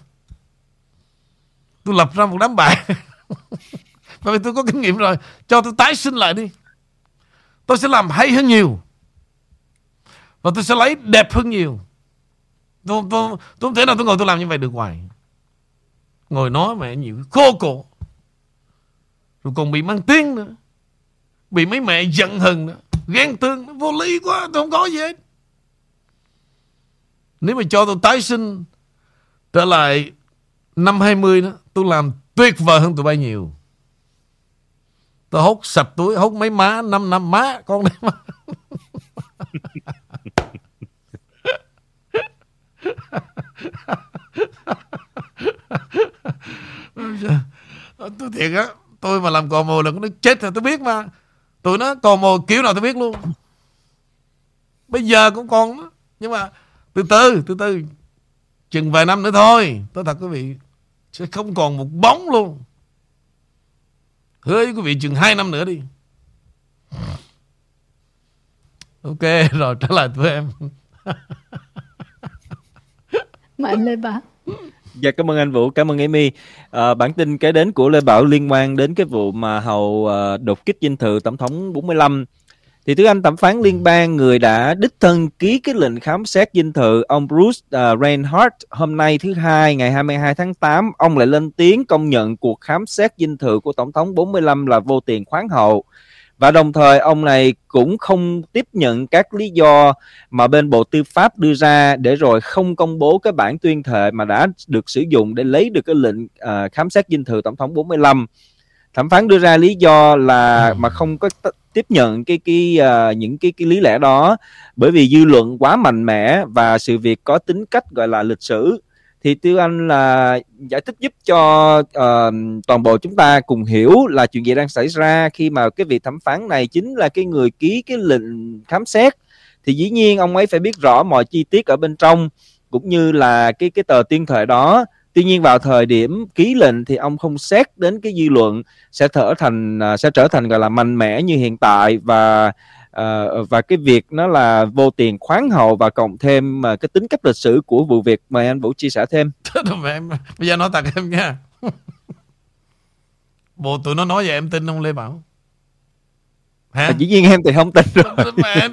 Tôi lập ra một đám bạn. Bởi vì tôi có kinh nghiệm rồi. Cho tôi tái sinh lại đi. Tôi sẽ làm hay hơn nhiều. Và tôi sẽ lấy đẹp hơn nhiều. Tôi, tôi, tôi không thể nào tôi ngồi tôi làm như vậy được hoài. Ngồi nói mẹ nhiều khô cổ. Rồi còn bị mang tiếng nữa. Bị mấy mẹ giận hờn nữa. Ghen tương Vô lý quá Tôi không có gì hết. Nếu mà cho tôi tái sinh Trở lại Năm 20 đó Tôi làm tuyệt vời hơn tụi bay nhiều. Tôi hút sạch túi Hút mấy má, Năm năm má, Con đấy má thiệt á, Tôi mà làm cò mồi là nó chết rồi, tôi biết mà. Tụi nó cò mồi kiểu nào tôi biết luôn. Bây giờ cũng còn đó. Nhưng mà từ từ từ từ. Chừng vài năm nữa thôi. Tôi thật quý vị, Sẽ không còn một bóng luôn. Hứa với quý vị chừng 2 năm nữa đi Ok rồi trở lại tụi em Mạnh Lê Bảo Dạ cảm ơn anh Vũ, cảm ơn Amy. À, bản tin kế đến của Lê Bảo liên quan đến cái vụ mà hầu uh, đột kích dinh thự tổng thống 45. Thì thứ anh thẩm phán liên bang người đã đích thân ký cái lệnh khám xét dinh thự. Ông Bruce uh, Reinhardt hôm nay thứ hai ngày 22 tháng 8 ông lại lên tiếng công nhận cuộc khám xét dinh thự của tổng thống 45 là vô tiền khoáng hậu. Và đồng thời ông này cũng không tiếp nhận các lý do mà bên Bộ Tư pháp đưa ra để rồi không công bố cái bản tuyên thệ mà đã được sử dụng để lấy được cái lệnh uh, khám xét dinh thự tổng thống 45 thẩm phán đưa ra lý do là mà không có t- tiếp nhận cái cái uh, những cái cái lý lẽ đó. Bởi vì dư luận quá mạnh mẽ và sự việc có tính cách gọi là lịch sử thì tiêu anh là giải thích giúp cho uh, toàn bộ chúng ta cùng hiểu là chuyện gì đang xảy ra khi mà cái vị thẩm phán này chính là cái người ký cái lệnh khám xét. Thì dĩ nhiên ông ấy phải biết rõ mọi chi tiết ở bên trong cũng như là cái cái tờ tuyên thệ đó tuy nhiên vào thời điểm ký lệnh thì ông không xét đến cái dư luận sẽ trở thành uh, sẽ trở thành gọi là mạnh mẽ như hiện tại và uh, và cái việc nó là vô tiền khoáng hậu và cộng thêm uh, cái tính cách lịch sử của vụ việc. Mời anh Vũ chia sẻ thêm. Em bây giờ nói thật em nha. Bộ tụi nó nói vậy em tin không Lê Bảo. Hả? À, dĩ nhiên em thì không tin rồi. Mà em,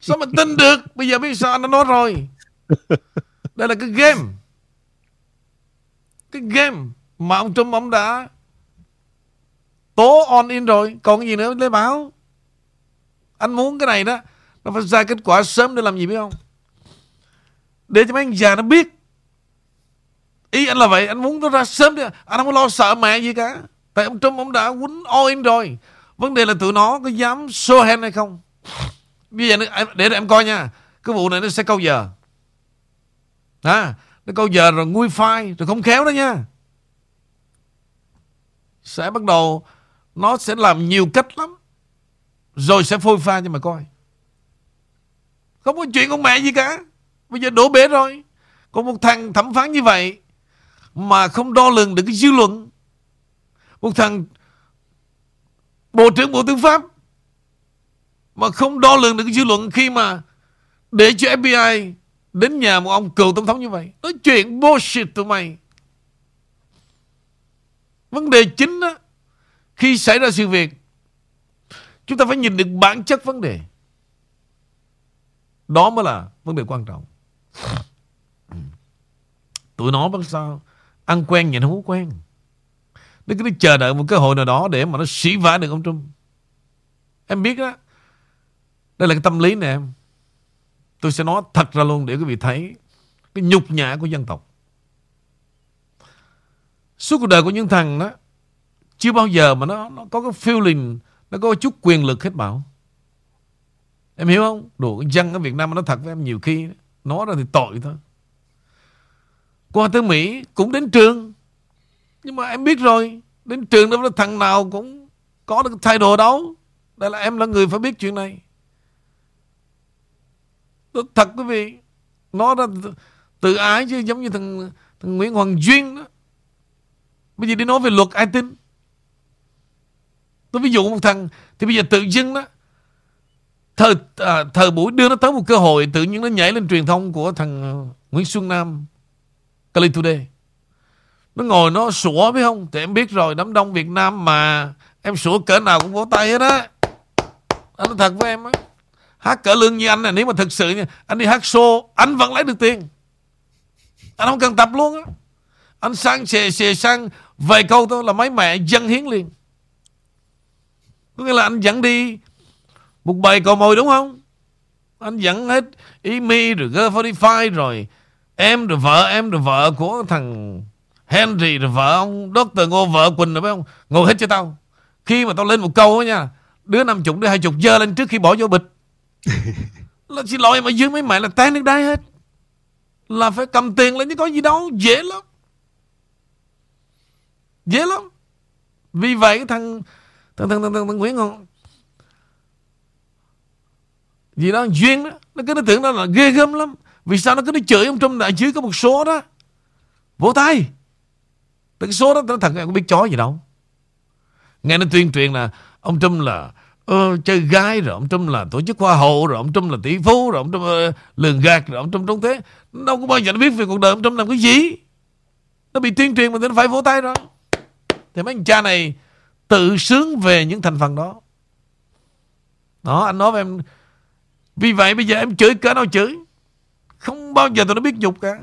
sao mà tin được? Bây giờ biết sao anh đã nói rồi. Đây là cái game cái game mà ông Trump ông đã tố on in rồi. Còn gì nữa lấy báo? Anh muốn cái này đó Nó phải ra kết quả sớm để làm gì biết không? Để cho mấy anh già nó biết. Ý anh là vậy Anh muốn nó ra sớm đi Anh không có lo sợ mẹ gì cả. Tại ông Trump ông đã quýnh all in rồi. Vấn đề là tụi nó có dám show hand hay không? Bây giờ để em coi nha. Cái vụ này nó sẽ câu giờ. À, nó câu giờ rồi nguôi phai, Rồi không khéo đó nha. Sẽ bắt đầu, Nó sẽ làm nhiều cách lắm. Rồi sẽ phôi pha cho mà coi. Không có chuyện con mẹ gì cả. Bây giờ đổ bể rồi. Còn một thằng thẩm phán như vậy Mà không đo lường được cái dư luận. Một thằng Bộ trưởng Bộ Tư pháp Mà không đo lường được cái dư luận Khi mà Để cho FBI Đến nhà một ông cựu tổng thống như vậy, Nói chuyện bullshit tụi mày Vấn đề chính đó Khi xảy ra sự việc, Chúng ta phải nhìn được bản chất vấn đề. Đó mới là vấn đề quan trọng. Tụi nó bắt sao ăn quen nhìn không quen. Nó cứ chờ đợi một cơ hội nào đó để mà nó sĩ vả được ông Trump. Em biết đó. Đây là cái tâm lý này em. Tôi sẽ nói thật ra luôn để quý vị thấy cái nhục nhã của dân tộc. Suốt cuộc đời của những thằng đó chưa bao giờ mà nó, nó có cái feeling nó có chút quyền lực hết bảo. Em hiểu không? Đồ dân ở Việt Nam nó thật với em nhiều khi Nói ra thì tội thôi. Qua tới Mỹ cũng đến trường. Nhưng mà em biết rồi Đến trường đó thằng nào cũng Có được thay đồ đâu Đây là em là người phải biết chuyện này. Thật quý vị nó ra tự ái chứ giống như thằng, thằng Nguyễn Hoàng Duyên đó. Bây giờ đi nói về luật ai tin. Tôi ví dụ một thằng Thì bây giờ tự dưng đó Thời, à, thời buổi đưa nó tới một cơ hội Tự nhiên nó nhảy lên truyền thông của thằng Nguyễn Xuân Nam Cali Today. Nó ngồi nó sủa biết không? Thì em biết rồi đám đông Việt Nam mà Em sủa cỡ nào cũng vỗ tay hết á. Anh nói thật với em á. Hát cỡ lương như anh này, Nếu mà thực sự nha Anh đi hát show, Anh vẫn lấy được tiền Anh không cần tập luôn á Anh sang xề xề sang, Vài câu thôi là mấy mẹ dân hiến liền có nghĩa là anh dẫn đi một bài cầu mồi đúng không? Anh dẫn hết Amy rồi G45 rồi em, rồi vợ em, rồi vợ của thằng Henry, rồi vợ ông Dr. Ngô, vợ Quỳnh rồi phải không? Ngồi hết cho tao. Khi mà tao lên một câu á nha, Đứa năm chục đứa hai chục dơ lên trước khi bỏ vô bịch là xin lỗi mà dưới mấy mẹ là tan nước đáy hết. Là phải cầm tiền lên chứ có gì đâu Dễ lắm. Dễ lắm. Vì vậy cái thằng thằng thằng thằng, thằng, thằng Nguyễn Ngọc gì đó duyên đó nó cứ nó tưởng đó là ghê gớm lắm. Vì sao nó cứ nó chửi ông Trump đại chứ có một số đó? Vỗ tay. Cái số đó nó thằng em có biết chó gì đâu. Nghe nó tuyên truyền là ông Trump là uh, chơi gái rồi ông Trump là tổ chức hoa hậu rồi ông Trump là tỷ phú rồi ông Trump uh, lường gạt rồi ông Trump trốn thế nó đâu có bao giờ nó biết về cuộc đời ông Trump làm cái gì. Nó bị tuyên truyền mà nó phải vỗ tay rồi. Thì mấy anh cha này tự sướng về những thành phần đó. Đó anh nói với em vì vậy bây giờ em chửi cỡ nào chửi? Không bao giờ tụi nó biết nhục cả.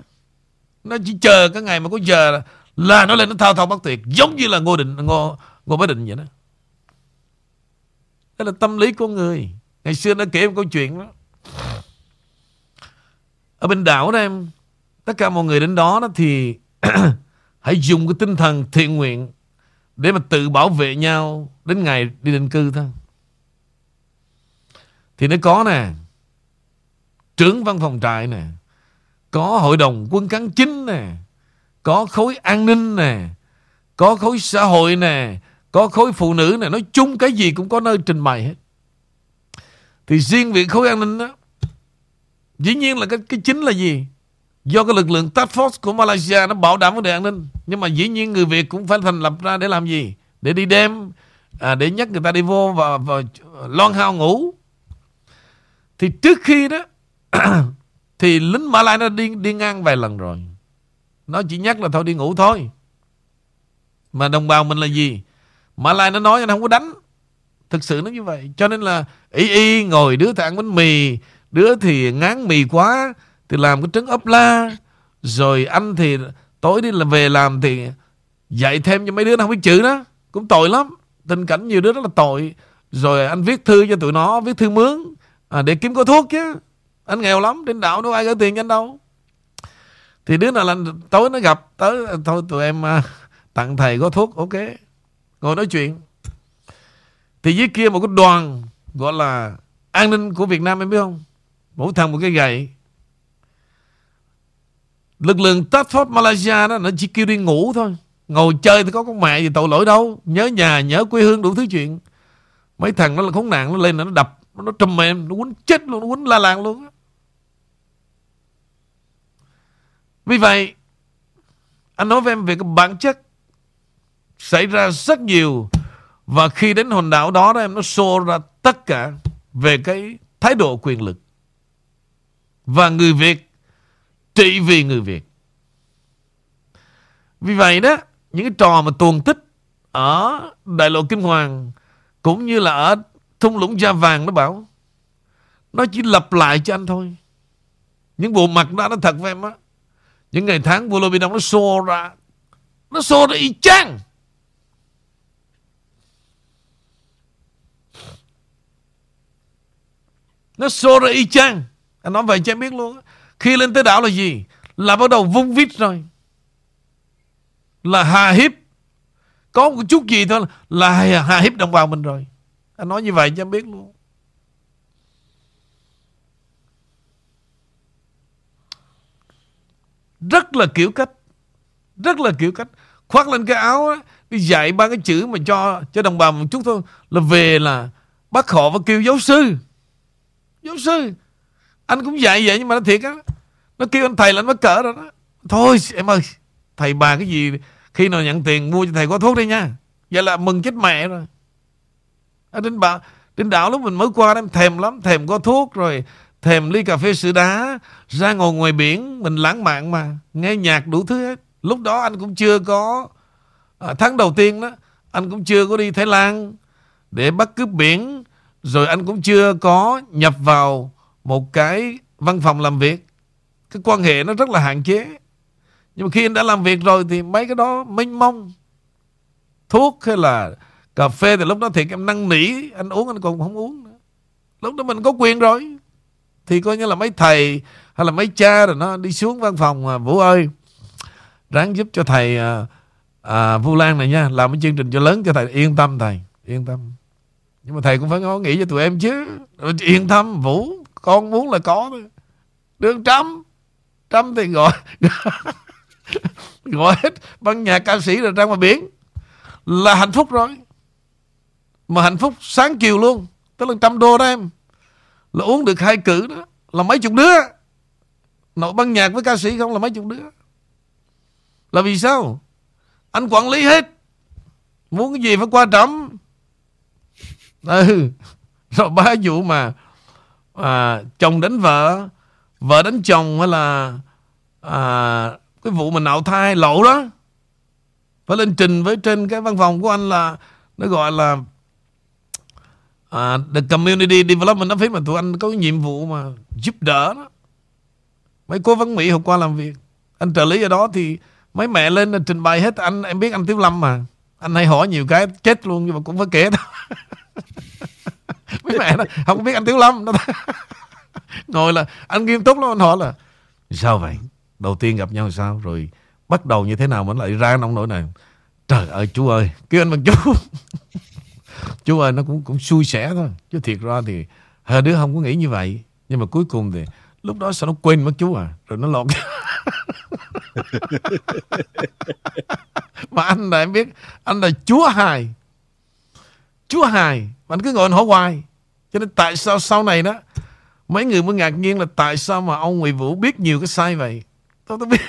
Nó chỉ chờ cái ngày mà có giờ là, là nó lên nó thao thao bất tuyệt giống như là ngô định ngô ngô bá định vậy đó đó là tâm lý của người. Ngày xưa nó kể một câu chuyện đó. Ở bên đảo đó em tất cả mọi người đến đó, đó thì hãy dùng cái tinh thần thiện nguyện để mà tự bảo vệ nhau đến ngày đi định cư thôi. Thì nó có nè trưởng văn phòng trại nè có hội đồng quân cán chính nè có khối an ninh nè có khối xã hội nè có khối phụ nữ này nói chung cái gì cũng có nơi trình bày hết thì riêng việc khối an ninh đó dĩ nhiên là cái, cái chính là gì do cái lực lượng task force của Malaysia nó bảo đảm vấn đề an ninh nhưng mà dĩ nhiên người Việt cũng phải thành lập ra để làm gì để đi đêm à, để nhắc người ta đi vô và, và lon hao ngủ thì trước khi đó thì lính Malay nó đi đi ngang vài lần rồi. Nó chỉ nhắc là thôi đi ngủ thôi. Mà đồng bào mình là gì? Mà lại nó nói nó không có đánh. Thực sự nó như vậy. Cho nên là y y ngồi đứa thì ăn bánh mì, đứa thì ngán mì quá thì làm cái trứng ốp la. Rồi anh thì tối đi là về làm thì dạy thêm cho mấy đứa nó không biết chữ đó. Cũng tội lắm. Tình cảnh nhiều đứa rất là tội. Rồi anh viết thư cho tụi nó, viết thư mướn à, để kiếm có thuốc chứ. Anh nghèo lắm Trên đảo đâu ai gửi tiền cho anh đâu Thì đứa nào là tối nó gặp Tới à, thôi tụi em à, tặng thầy có thuốc Ok Ngồi nói chuyện. Thì dưới kia một cái đoàn Gọi là an ninh của Việt Nam em biết không? Mỗi thằng một cái gậy. Lực lượng Task Force Malaysia đó Nó chỉ kêu đi ngủ thôi. Ngồi chơi thì có con mẹ gì tội lỗi đâu. Nhớ nhà, nhớ quê hương đủ thứ chuyện. Mấy thằng nó là khốn nạn Nó lên nó đập. Nó trùm em, nó quýnh chết luôn Nó quýnh la làng luôn Vì vậy, anh nói với em về cái bản chất xảy ra rất nhiều và khi đến hòn đảo đó, đó em nó xô ra tất cả về cái thái độ quyền lực. Và người Việt trị vì người Việt. Vì vậy đó, những cái trò mà tuồn tích ở đại lộ Kim Hoàng cũng như là ở thung lũng da vàng nó bảo nó chỉ lặp lại cho anh thôi. Những bộ mặt đó nó thật với em á. Những ngày tháng vua Lô Bi Đông nó xô ra Nó xô ra y chang Nó xô ra y chang. Anh nói vậy cho em biết luôn Khi lên tới đảo là gì? Là bắt đầu vung vít rồi. Là hà hiếp. Có một chút gì thôi Là hà hiếp đồng bào mình rồi. Anh nói như vậy cho em biết luôn. Rất là kiểu cách. Rất là kiểu cách. Khoác lên cái áo á, Đi dạy ba cái chữ mà cho cho đồng bào một chút thôi Là về là bắt họ và kêu giáo sư. Giáo sư Anh cũng dạy vậy nhưng mà nó thiệt á Nó kêu anh thầy là anh mất cỡ rồi đó. Thôi em ơi Thầy bà cái gì Khi nào nhận tiền mua cho thầy có thuốc đi nha. Vậy là mừng chết mẹ rồi. À, Ở trên, bà, trên đảo lúc mình mới qua em thèm lắm Thèm có thuốc rồi thèm ly cà phê sữa đá, ra ngồi ngoài biển, mình lãng mạn mà, nghe nhạc đủ thứ hết. Lúc đó anh cũng chưa có, à, tháng đầu tiên đó, anh cũng chưa có đi Thái Lan để bắt cướp biển, rồi anh cũng chưa có nhập vào một cái văn phòng làm việc. Cái quan hệ nó rất là hạn chế. Nhưng mà khi anh đã làm việc rồi thì mấy cái đó mênh mông. Thuốc hay là cà phê thì lúc đó thì em năn nỉ, anh uống anh còn không uống nữa. Lúc đó mình có quyền rồi thì coi như là mấy thầy hay là mấy cha rồi nó đi xuống văn phòng Vũ ơi ráng giúp cho thầy à, à, Vu Lan này nha làm cái chương trình cho lớn cho thầy yên tâm thầy yên tâm nhưng mà thầy cũng phải ngó nghĩ cho tụi em chứ yên tâm, Vũ, con muốn là có thôi được trăm trăm thì gọi gọi hết ban nhạc ca sĩ rồi ra ngoài biển là hạnh phúc rồi. Mà hạnh phúc sáng chiều luôn. Tức là trăm đô đó em. Là uống được hai cử đó. Là mấy chục đứa. Nội băng nhạc với ca sĩ không là mấy chục đứa. Là vì sao? Anh quản lý hết. Muốn cái gì phải qua trọng Ừ. Rồi ba vụ mà. À, chồng đánh vợ, vợ đánh chồng hay là à, cái vụ mà nạo thai lộ đó. Phải lên trình với trên cái văn phòng của anh là nó gọi là à, the community development office mà tụi anh có cái nhiệm vụ mà giúp đỡ đó. Mấy cố vấn mỹ hôm qua làm việc. Anh trợ lý ở đó thì mấy mẹ lên trình bày hết. Anh em biết anh Tiếu Lâm mà. Anh hay hỏi nhiều cái chết luôn nhưng mà cũng phải kể thôi. mấy mẹ nó không biết anh tiểu Lâm nó ngồi là anh nghiêm túc lắm, anh hỏi là, sao vậy? Đầu tiên gặp nhau sao? Rồi bắt đầu như thế nào mà lại ra nông nỗi này? Trời ơi, chú ơi, kêu anh bằng chú. Chú ơi, nó cũng cũng xui xẻ thôi. Chứ thiệt ra thì hai đứa không có nghĩ như vậy. Nhưng mà cuối cùng thì lúc đó sao nó quên mất chú à? Rồi nó lọt. Mà anh là em biết, anh là chúa hài. Chúa hài mà anh cứ ngồi anh hỏi hoài. Cho nên tại sao sau này đó mấy người mới ngạc nhiên là tại sao mà ông Nguyễn Vũ biết nhiều cái sai vậy? Tôi tôi biết.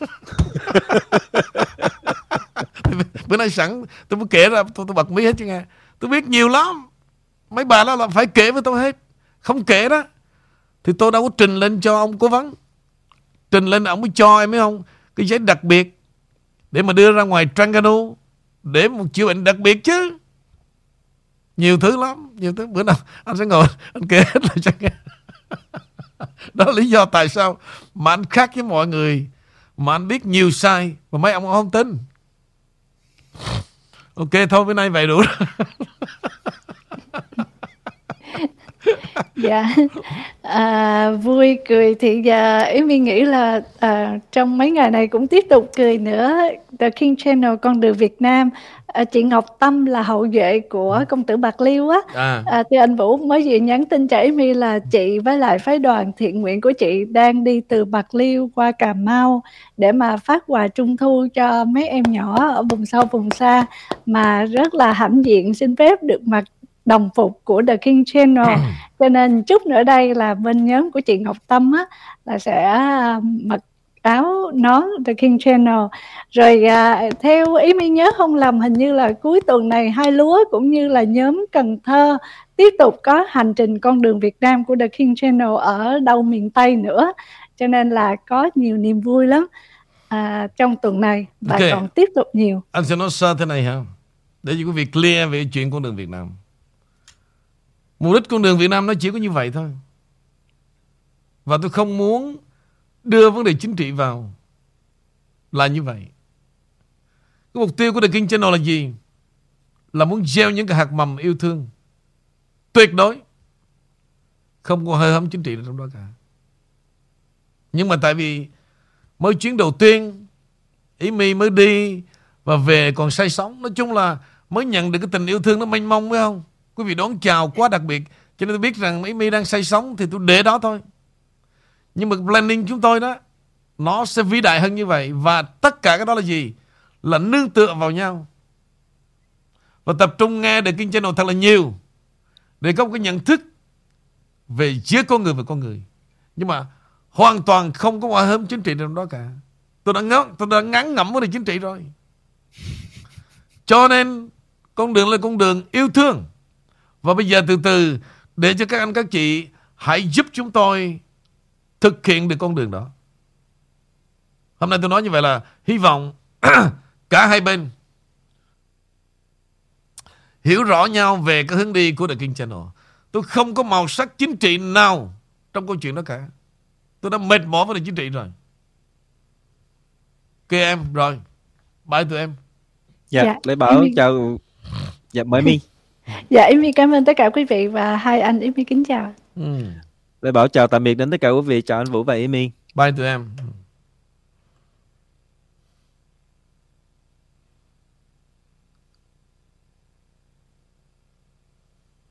Bữa nay sẵn tôi mới kể ra tôi, tôi bật mí hết chứ nghe. Tôi biết nhiều lắm. Mấy bà đó là phải kể với tôi hết. Không kể đó thì tôi đâu có trình lên cho ông cố vấn. Trình lên ông mới cho em biết không? Cái giấy đặc biệt để mà đưa ra ngoài Trangano để một chữa bệnh đặc biệt chứ nhiều thứ lắm, nhiều thứ. Bữa nào anh sẽ ngồi, anh kể hết lại cho nghe. Đó là lý do tại sao mà anh khác với mọi người, mà anh biết nhiều sai mà mấy ông không tin. Ok, thôi bữa nay vậy đủ rồi. dạ à, vui cười thì giờ em nghĩ là à, trong mấy ngày này cũng tiếp tục cười nữa The King Channel con đường Việt Nam à, chị Ngọc Tâm là hậu duệ của ừ. công tử Bạc Liêu á à. à, thì anh Vũ mới vừa nhắn tin cho Amy là chị với lại phái đoàn thiện nguyện của chị đang đi từ Bạc Liêu qua Cà Mau để mà phát quà trung thu cho mấy em nhỏ ở vùng sâu vùng xa mà rất là hãnh diện xin phép được mặc đồng phục của The King Channel ừ. cho nên chút nữa đây là bên nhóm của chị Ngọc Tâm á là sẽ à, mặc áo nón The King Channel rồi à, theo ý mi nhớ không lầm hình như là cuối tuần này hai lúa cũng như là nhóm Cần Thơ tiếp tục có hành trình con đường Việt Nam của The King Channel ở đâu miền Tây nữa. Cho nên là có nhiều niềm vui lắm à, trong tuần này và okay. còn tiếp tục nhiều. Anh sẽ nói sơ thế này ha để cho quý vị clear về chuyện con đường Việt Nam Mục đích con đường Việt Nam nó chỉ có như vậy thôi. Và tôi không muốn đưa vấn đề chính trị vào là như vậy. Cái mục tiêu của The King Channel là gì? Là muốn gieo những cái hạt mầm yêu thương tuyệt đối không có hơi hấm chính trị trong đó cả. Nhưng mà tại vì mới chuyến đầu tiên, Ý mi mới đi và về còn say sóng. Nói chung là mới nhận được cái tình yêu thương nó mênh mông, phải không? Quý vị đón chào quá đặc biệt. Cho nên tôi biết rằng mấy mi đang say sóng Thì tôi để đó thôi. Nhưng mà planning chúng tôi đó Nó sẽ vĩ đại hơn như vậy. Và tất cả cái đó là gì? Là nương tựa vào nhau. Và tập trung nghe The King Channel thật là nhiều Để có một cái nhận thức Về giữa con người và con người. Nhưng mà hoàn toàn không có ngoại hớm chính trị trong đó cả. Tôi đã ngắn, tôi đã ngắn ngẩm vấn đề chính trị rồi. Cho nên con đường là con đường yêu thương và bây giờ từ từ để cho các anh các chị hãy giúp chúng tôi thực hiện được con đường đó. Hôm nay tôi nói như vậy là hy vọng cả hai bên hiểu rõ nhau về cái hướng đi của The King Channel. Tôi không có màu sắc chính trị nào trong câu chuyện đó cả. Tôi đã mệt mỏi với chính trị rồi. Ok em, rồi. Bye tụi em. Dạ, dạ Lê Bảo chào. Dạ, mời mi. Dạ, em cảm ơn tất cả quý vị và hai anh em kính chào. Ừ. Lê Bảo chào tạm biệt đến tất cả quý vị, chào anh Vũ và Amy. Bye tụi em.